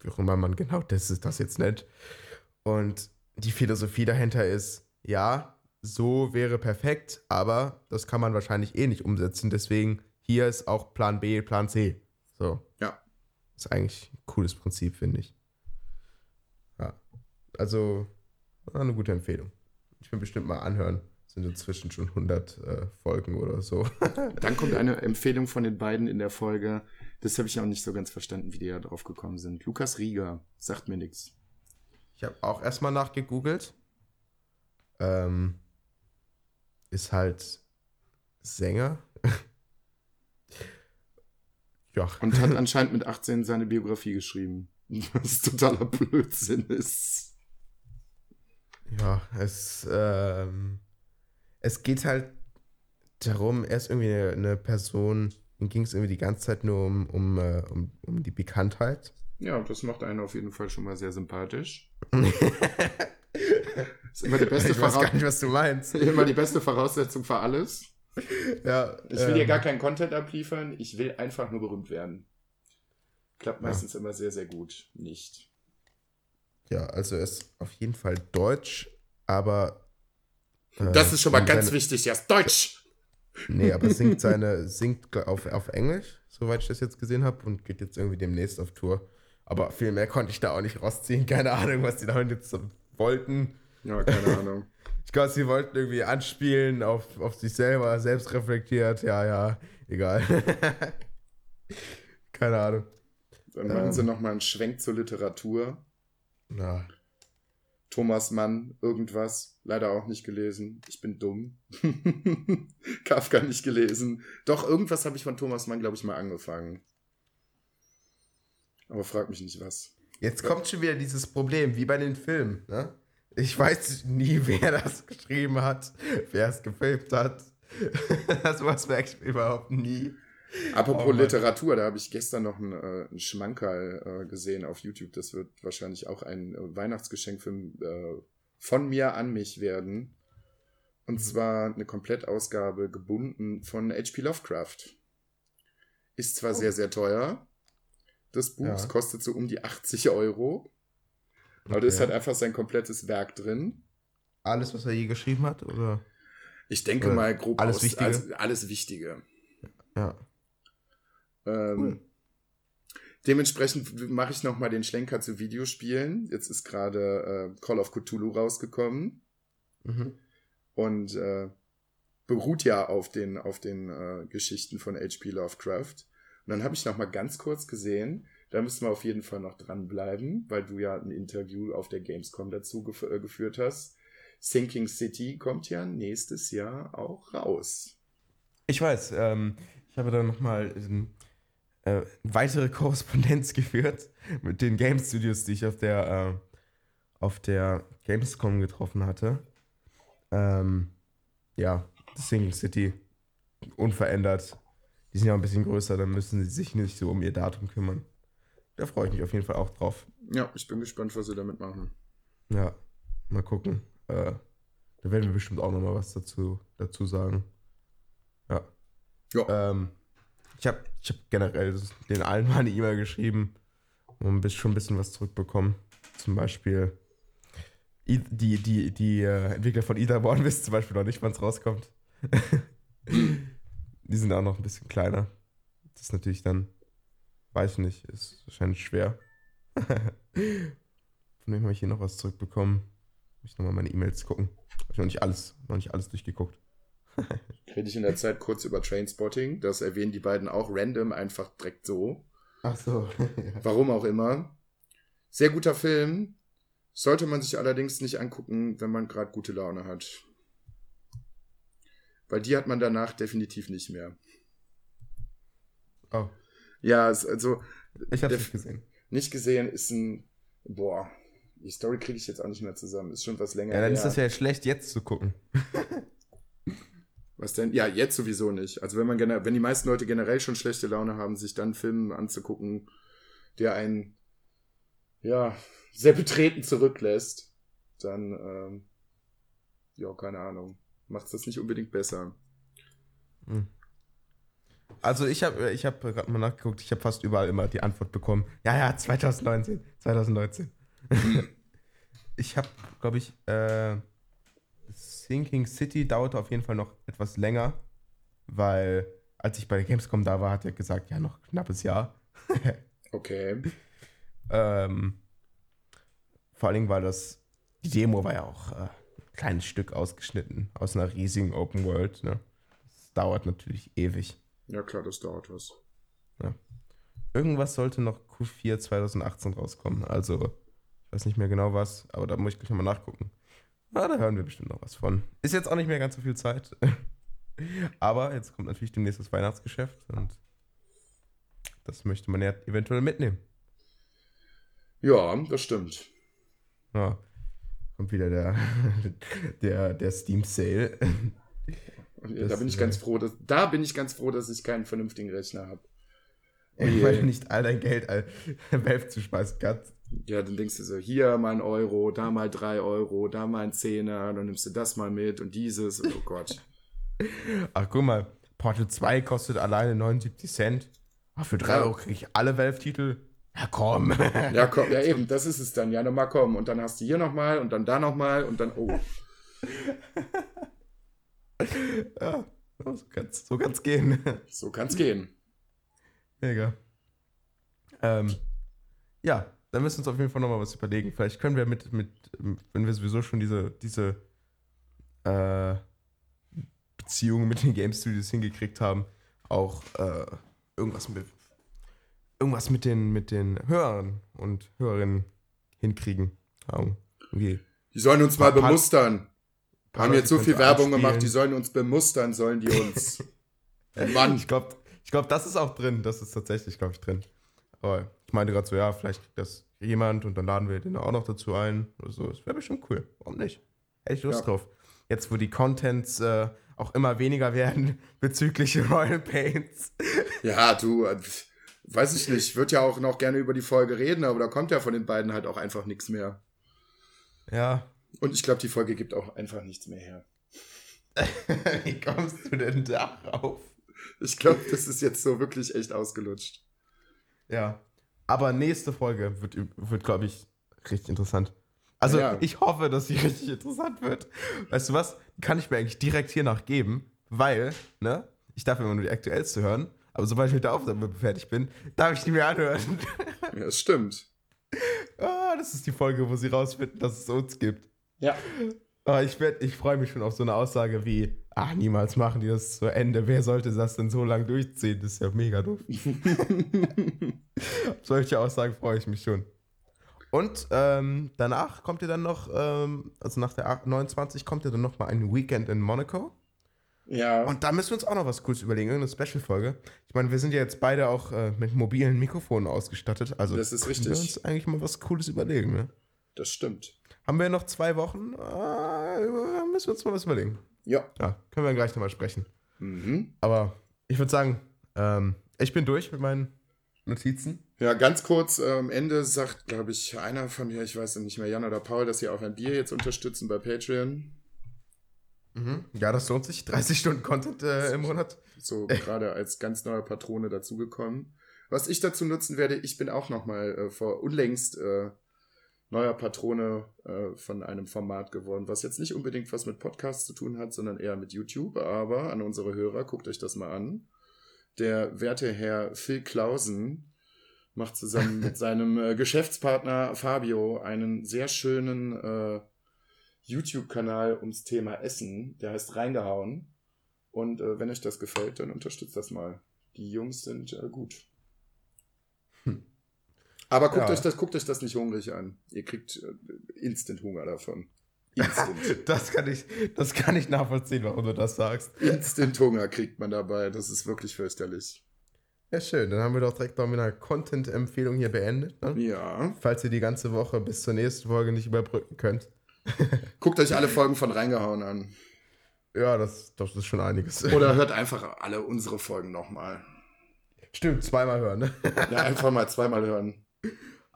wie auch immer man genau das, ist das jetzt nennt. Und die Philosophie dahinter ist, ja, so wäre perfekt, aber das kann man wahrscheinlich eh nicht umsetzen. Deswegen hier ist auch Plan B, Plan C. So. Ja. Ist eigentlich ein cooles Prinzip, finde ich. Ja. Also, eine gute Empfehlung. Ich will bestimmt mal anhören. Sind inzwischen schon 100 äh, Folgen oder so. Dann kommt eine Empfehlung von den beiden in der Folge. Das habe ich auch nicht so ganz verstanden, wie die da drauf gekommen sind. Lukas Rieger sagt mir nichts. Ich habe auch erstmal nachgegoogelt. Ähm, ist halt Sänger. Ja. Und hat anscheinend mit 18 seine Biografie geschrieben. Was totaler Blödsinn ist. Ja, es, ähm, es geht halt darum, er ist irgendwie eine, eine Person, ihm ging es irgendwie die ganze Zeit nur um, um, äh, um, um die Bekanntheit. Ja, das macht einen auf jeden Fall schon mal sehr sympathisch. ist immer die beste ich weiß gar nicht, was du meinst. Immer die beste Voraussetzung für alles. Ja, ich will ähm, dir gar keinen Content abliefern, ich will einfach nur berühmt werden. Klappt meistens ja. immer sehr, sehr gut. Nicht. Ja, also er ist auf jeden Fall deutsch, aber. Äh, das ist schon mal ganz seine, wichtig, er ist deutsch! Nee, aber singt seine, singt auf, auf Englisch, soweit ich das jetzt gesehen habe, und geht jetzt irgendwie demnächst auf Tour. Aber viel mehr konnte ich da auch nicht rausziehen. Keine Ahnung, was die damit jetzt wollten. Ja, keine Ahnung. Ich glaube, sie wollten irgendwie anspielen auf, auf sich selber, selbst reflektiert. Ja, ja, egal. keine Ahnung. Dann machen ähm, sie nochmal einen Schwenk zur Literatur. Na. Thomas Mann, irgendwas. Leider auch nicht gelesen. Ich bin dumm. Kafka nicht gelesen. Doch, irgendwas habe ich von Thomas Mann, glaube ich, mal angefangen. Aber frag mich nicht was. Jetzt kommt schon wieder dieses Problem, wie bei den Filmen. Ne? Ich weiß nie, wer das geschrieben hat, wer es gefilmt hat. das weiß man überhaupt nie. Apropos oh, Literatur, da habe ich gestern noch einen, äh, einen Schmankerl äh, gesehen auf YouTube. Das wird wahrscheinlich auch ein äh, Weihnachtsgeschenk für, äh, von mir an mich werden. Und mhm. zwar eine Komplettausgabe gebunden von H.P. Lovecraft. Ist zwar oh. sehr, sehr teuer, des Buchs. Ja. Kostet so um die 80 Euro. Aber okay. da ist halt einfach sein komplettes Werk drin. Alles, was er je geschrieben hat, oder? Ich denke oder mal grob alles aus, Wichtige. Alles, alles Wichtige. Ja. Ähm, cool. Dementsprechend mache ich noch mal den Schlenker zu Videospielen. Jetzt ist gerade äh, Call of Cthulhu rausgekommen. Mhm. Und äh, beruht ja auf den, auf den äh, Geschichten von H.P. Lovecraft. Und dann habe ich noch mal ganz kurz gesehen, da müssen wir auf jeden Fall noch dranbleiben, weil du ja ein Interview auf der Gamescom dazu gef äh, geführt hast. Sinking City kommt ja nächstes Jahr auch raus. Ich weiß, ähm, ich habe da nochmal ähm, äh, weitere Korrespondenz geführt mit den Game Studios, die ich auf der, äh, auf der Gamescom getroffen hatte. Ähm, ja, Sinking City unverändert die sind ja ein bisschen größer, dann müssen sie sich nicht so um ihr Datum kümmern. Da freue ich mich auf jeden Fall auch drauf. Ja, ich bin gespannt, was sie damit machen. Ja, mal gucken. Äh, da werden wir bestimmt auch nochmal was dazu, dazu sagen. Ja. Ja. Ähm, ich habe ich hab generell den allen mal eine E-Mail geschrieben und schon ein bisschen was zurückbekommen. Zum Beispiel die, die, die äh, Entwickler von Etherborn wissen zum Beispiel noch nicht, wann es rauskommt. Die sind auch noch ein bisschen kleiner. Das ist natürlich dann, weiß ich nicht, ist wahrscheinlich schwer. Von wem habe ich hier noch was zurückbekommen? Muss ich nochmal meine E-Mails gucken. Habe ich noch nicht alles, noch nicht alles durchgeguckt. Rede ich in der Zeit kurz über Trainspotting. Das erwähnen die beiden auch random, einfach direkt so. Ach so. Warum auch immer. Sehr guter Film. Sollte man sich allerdings nicht angucken, wenn man gerade gute Laune hat. Weil die hat man danach definitiv nicht mehr. Oh. Ja, also. Ich hab's nicht gesehen. Nicht gesehen ist ein. Boah, die Story kriege ich jetzt auch nicht mehr zusammen. Ist schon was länger Ja, dann her. ist das ja schlecht, jetzt zu gucken. Was denn? Ja, jetzt sowieso nicht. Also wenn man wenn die meisten Leute generell schon schlechte Laune haben, sich dann einen Film anzugucken, der einen ja sehr betreten zurücklässt, dann ähm, ja keine Ahnung, macht das nicht unbedingt besser. Also ich habe ich hab gerade mal nachgeguckt, ich habe fast überall immer die Antwort bekommen. Ja, ja, 2019. 2019. ich habe, glaube ich, äh, Sinking City dauerte auf jeden Fall noch etwas länger, weil als ich bei der Gamescom da war, hat er gesagt, ja, noch knappes Jahr. Okay. Ähm, vor allen Dingen war das, die Demo war ja auch äh, ein kleines Stück ausgeschnitten aus einer riesigen Open World. Ne? Das dauert natürlich ewig. Ja klar, das dauert was. Irgendwas sollte noch Q4 2018 rauskommen. Also, ich weiß nicht mehr genau was, aber da muss ich gleich nochmal nachgucken. Na, da hören wir bestimmt noch was von. Ist jetzt auch nicht mehr ganz so viel Zeit. aber jetzt kommt natürlich demnächst das Weihnachtsgeschäft und das möchte man ja eventuell mitnehmen. Ja, das stimmt. Ja, kommt wieder der, der, der Steam Sale. Das, da bin ich äh, ganz froh, dass, da bin ich ganz froh, dass ich keinen vernünftigen Rechner habe. Weil du nicht all dein Geld Valve zu speisen kannst. Ja, dann denkst du so, hier mal ein Euro, da mal drei Euro, da mal ein Zehner, dann nimmst du das mal mit und dieses, oh Gott. Ach, guck mal, Portal 2 kostet alleine 79 Cent. Ach, für 3 Ja. Euro kriege ich alle Valve-Titel. Ja, komm. Ja, komm, ja eben, das ist es dann. Ja, nochmal kommen. Und dann hast du hier nochmal und dann da nochmal und dann, oh. ja, so kann's, so kann's gehen. So kann's gehen. Mega. Ähm, ja, dann müssen wir uns auf jeden Fall nochmal was überlegen. Vielleicht können wir mit, mit, wenn wir sowieso schon diese, diese äh, Beziehungen mit den Game Studios hingekriegt haben, auch äh, irgendwas mit irgendwas mit den, mit den Hörern und Hörerinnen hinkriegen. Irgendwie. Die sollen uns mal bemustern. Wir haben jetzt so viel Werbung gemacht, die sollen uns bemustern, sollen die uns. Mann. Ich glaube, ich glaub, das ist auch drin. Das ist tatsächlich, glaube ich, drin. Aber ich meinte gerade so, ja, vielleicht kriegt das jemand und dann laden wir den auch noch dazu ein. Oder so. Das wäre bestimmt cool. Warum nicht? Hätte ich Lust Ja. drauf. Jetzt, wo die Contents äh, auch immer weniger werden bezüglich Royal Pains. Ja, du, äh, weiß ich nicht. Ich würde ja auch noch gerne über die Folge reden, aber da kommt ja von den beiden halt auch einfach nichts mehr. Ja. Und ich glaube, die Folge gibt auch einfach nichts mehr her. Wie kommst du denn darauf? Ich glaube, das ist jetzt so wirklich echt ausgelutscht. Ja. Aber nächste Folge wird, wird glaube ich, richtig interessant. Also, Ja. ich hoffe, dass sie richtig interessant wird. Weißt du was? Kann ich mir eigentlich direkt hier nachgeben, weil, ne? Ich darf immer nur die aktuellste hören, aber sobald ich mit der Aufnahme fertig bin, darf ich die mir anhören. Ja, das stimmt. ah, das ist die Folge, wo sie rausfinden, dass es uns gibt. Ja. Ah, ich werd- ich freue mich schon auf so eine Aussage wie, ah, niemals machen die das zu Ende. Wer sollte das denn so lange durchziehen? Das ist ja mega doof. Auf Solche Aussagen freue ich mich schon. Und ähm, danach kommt ihr dann noch, ähm, also nach der 8 29 kommt ihr dann noch mal ein Weekend in Monaco. Ja. Und da müssen wir uns auch noch was Cooles überlegen, irgendeine Special-Folge. Ich meine, wir sind ja jetzt beide auch äh, mit mobilen Mikrofonen ausgestattet. Also Das ist richtig. wir uns eigentlich mal was Cooles überlegen. Ne? Das stimmt. Haben wir noch zwei Wochen? Äh, müssen wir uns mal was überlegen. Ja. Ja, können wir gleich nochmal sprechen. Mhm. Aber ich würde sagen, ähm, ich bin durch mit meinen Notizen. Ja, ganz kurz, äh, am Ende sagt, glaube ich, einer von mir, ich weiß nicht mehr, Jan oder Paul, dass sie auch ein Bier jetzt unterstützen bei Patreon. Mhm. Ja, das lohnt sich. 30 Stunden Content äh, im Monat. So gerade als ganz neuer Patrone dazugekommen. Was ich dazu nutzen werde, ich bin auch nochmal äh, vor unlängst äh, neuer Patrone äh, von einem Format geworden, was jetzt nicht unbedingt was mit Podcasts zu tun hat, sondern eher mit YouTube. Aber an unsere Hörer, guckt euch das mal an. Der werte Herr Phil Clausen macht zusammen mit seinem äh, Geschäftspartner Fabio einen sehr schönen äh, YouTube-Kanal ums Thema Essen. Der heißt Reingehauen. Und äh, wenn euch das gefällt, dann unterstützt das mal. Die Jungs sind äh, gut. Aber guckt, Ja. euch das, guckt euch das nicht hungrig an. Ihr kriegt äh, Instant Hunger davon. Instant. Das kann ich, das kann ich nachvollziehen, warum du das sagst. Instant Hunger kriegt man dabei. Das ist wirklich fürchterlich. Ja, schön. Dann haben wir doch direkt noch mit einer Content-Empfehlung hier beendet. Ne? Ja. Falls ihr die ganze Woche bis zur nächsten Folge nicht überbrücken könnt. Guckt euch alle Folgen von Reingehauen an. Ja, das, das ist schon einiges. Oder hört einfach alle unsere Folgen nochmal. Stimmt, zweimal hören. Ne? Ja, einfach mal zweimal hören.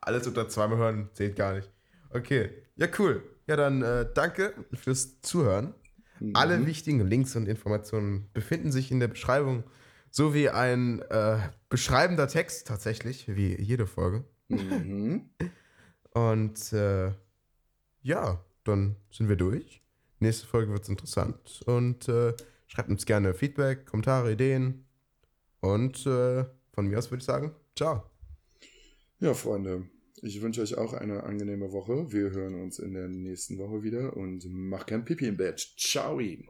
Alles unter zweimal hören zählt gar nicht. Okay, ja cool. Ja, dann äh, danke fürs Zuhören. Alle Mhm. wichtigen Links und Informationen befinden sich in der Beschreibung, sowie ein äh, beschreibender Text tatsächlich, wie jede Folge. Mhm. Und äh, ja, dann sind wir durch. Nächste Folge wird es interessant. Und äh, schreibt uns gerne Feedback, Kommentare, Ideen. Und äh, von mir aus würde ich sagen, ciao. Ja, Freunde, ich wünsche euch auch eine angenehme Woche. Wir hören uns in der nächsten Woche wieder und macht kein Pipi im Bett. Ciao.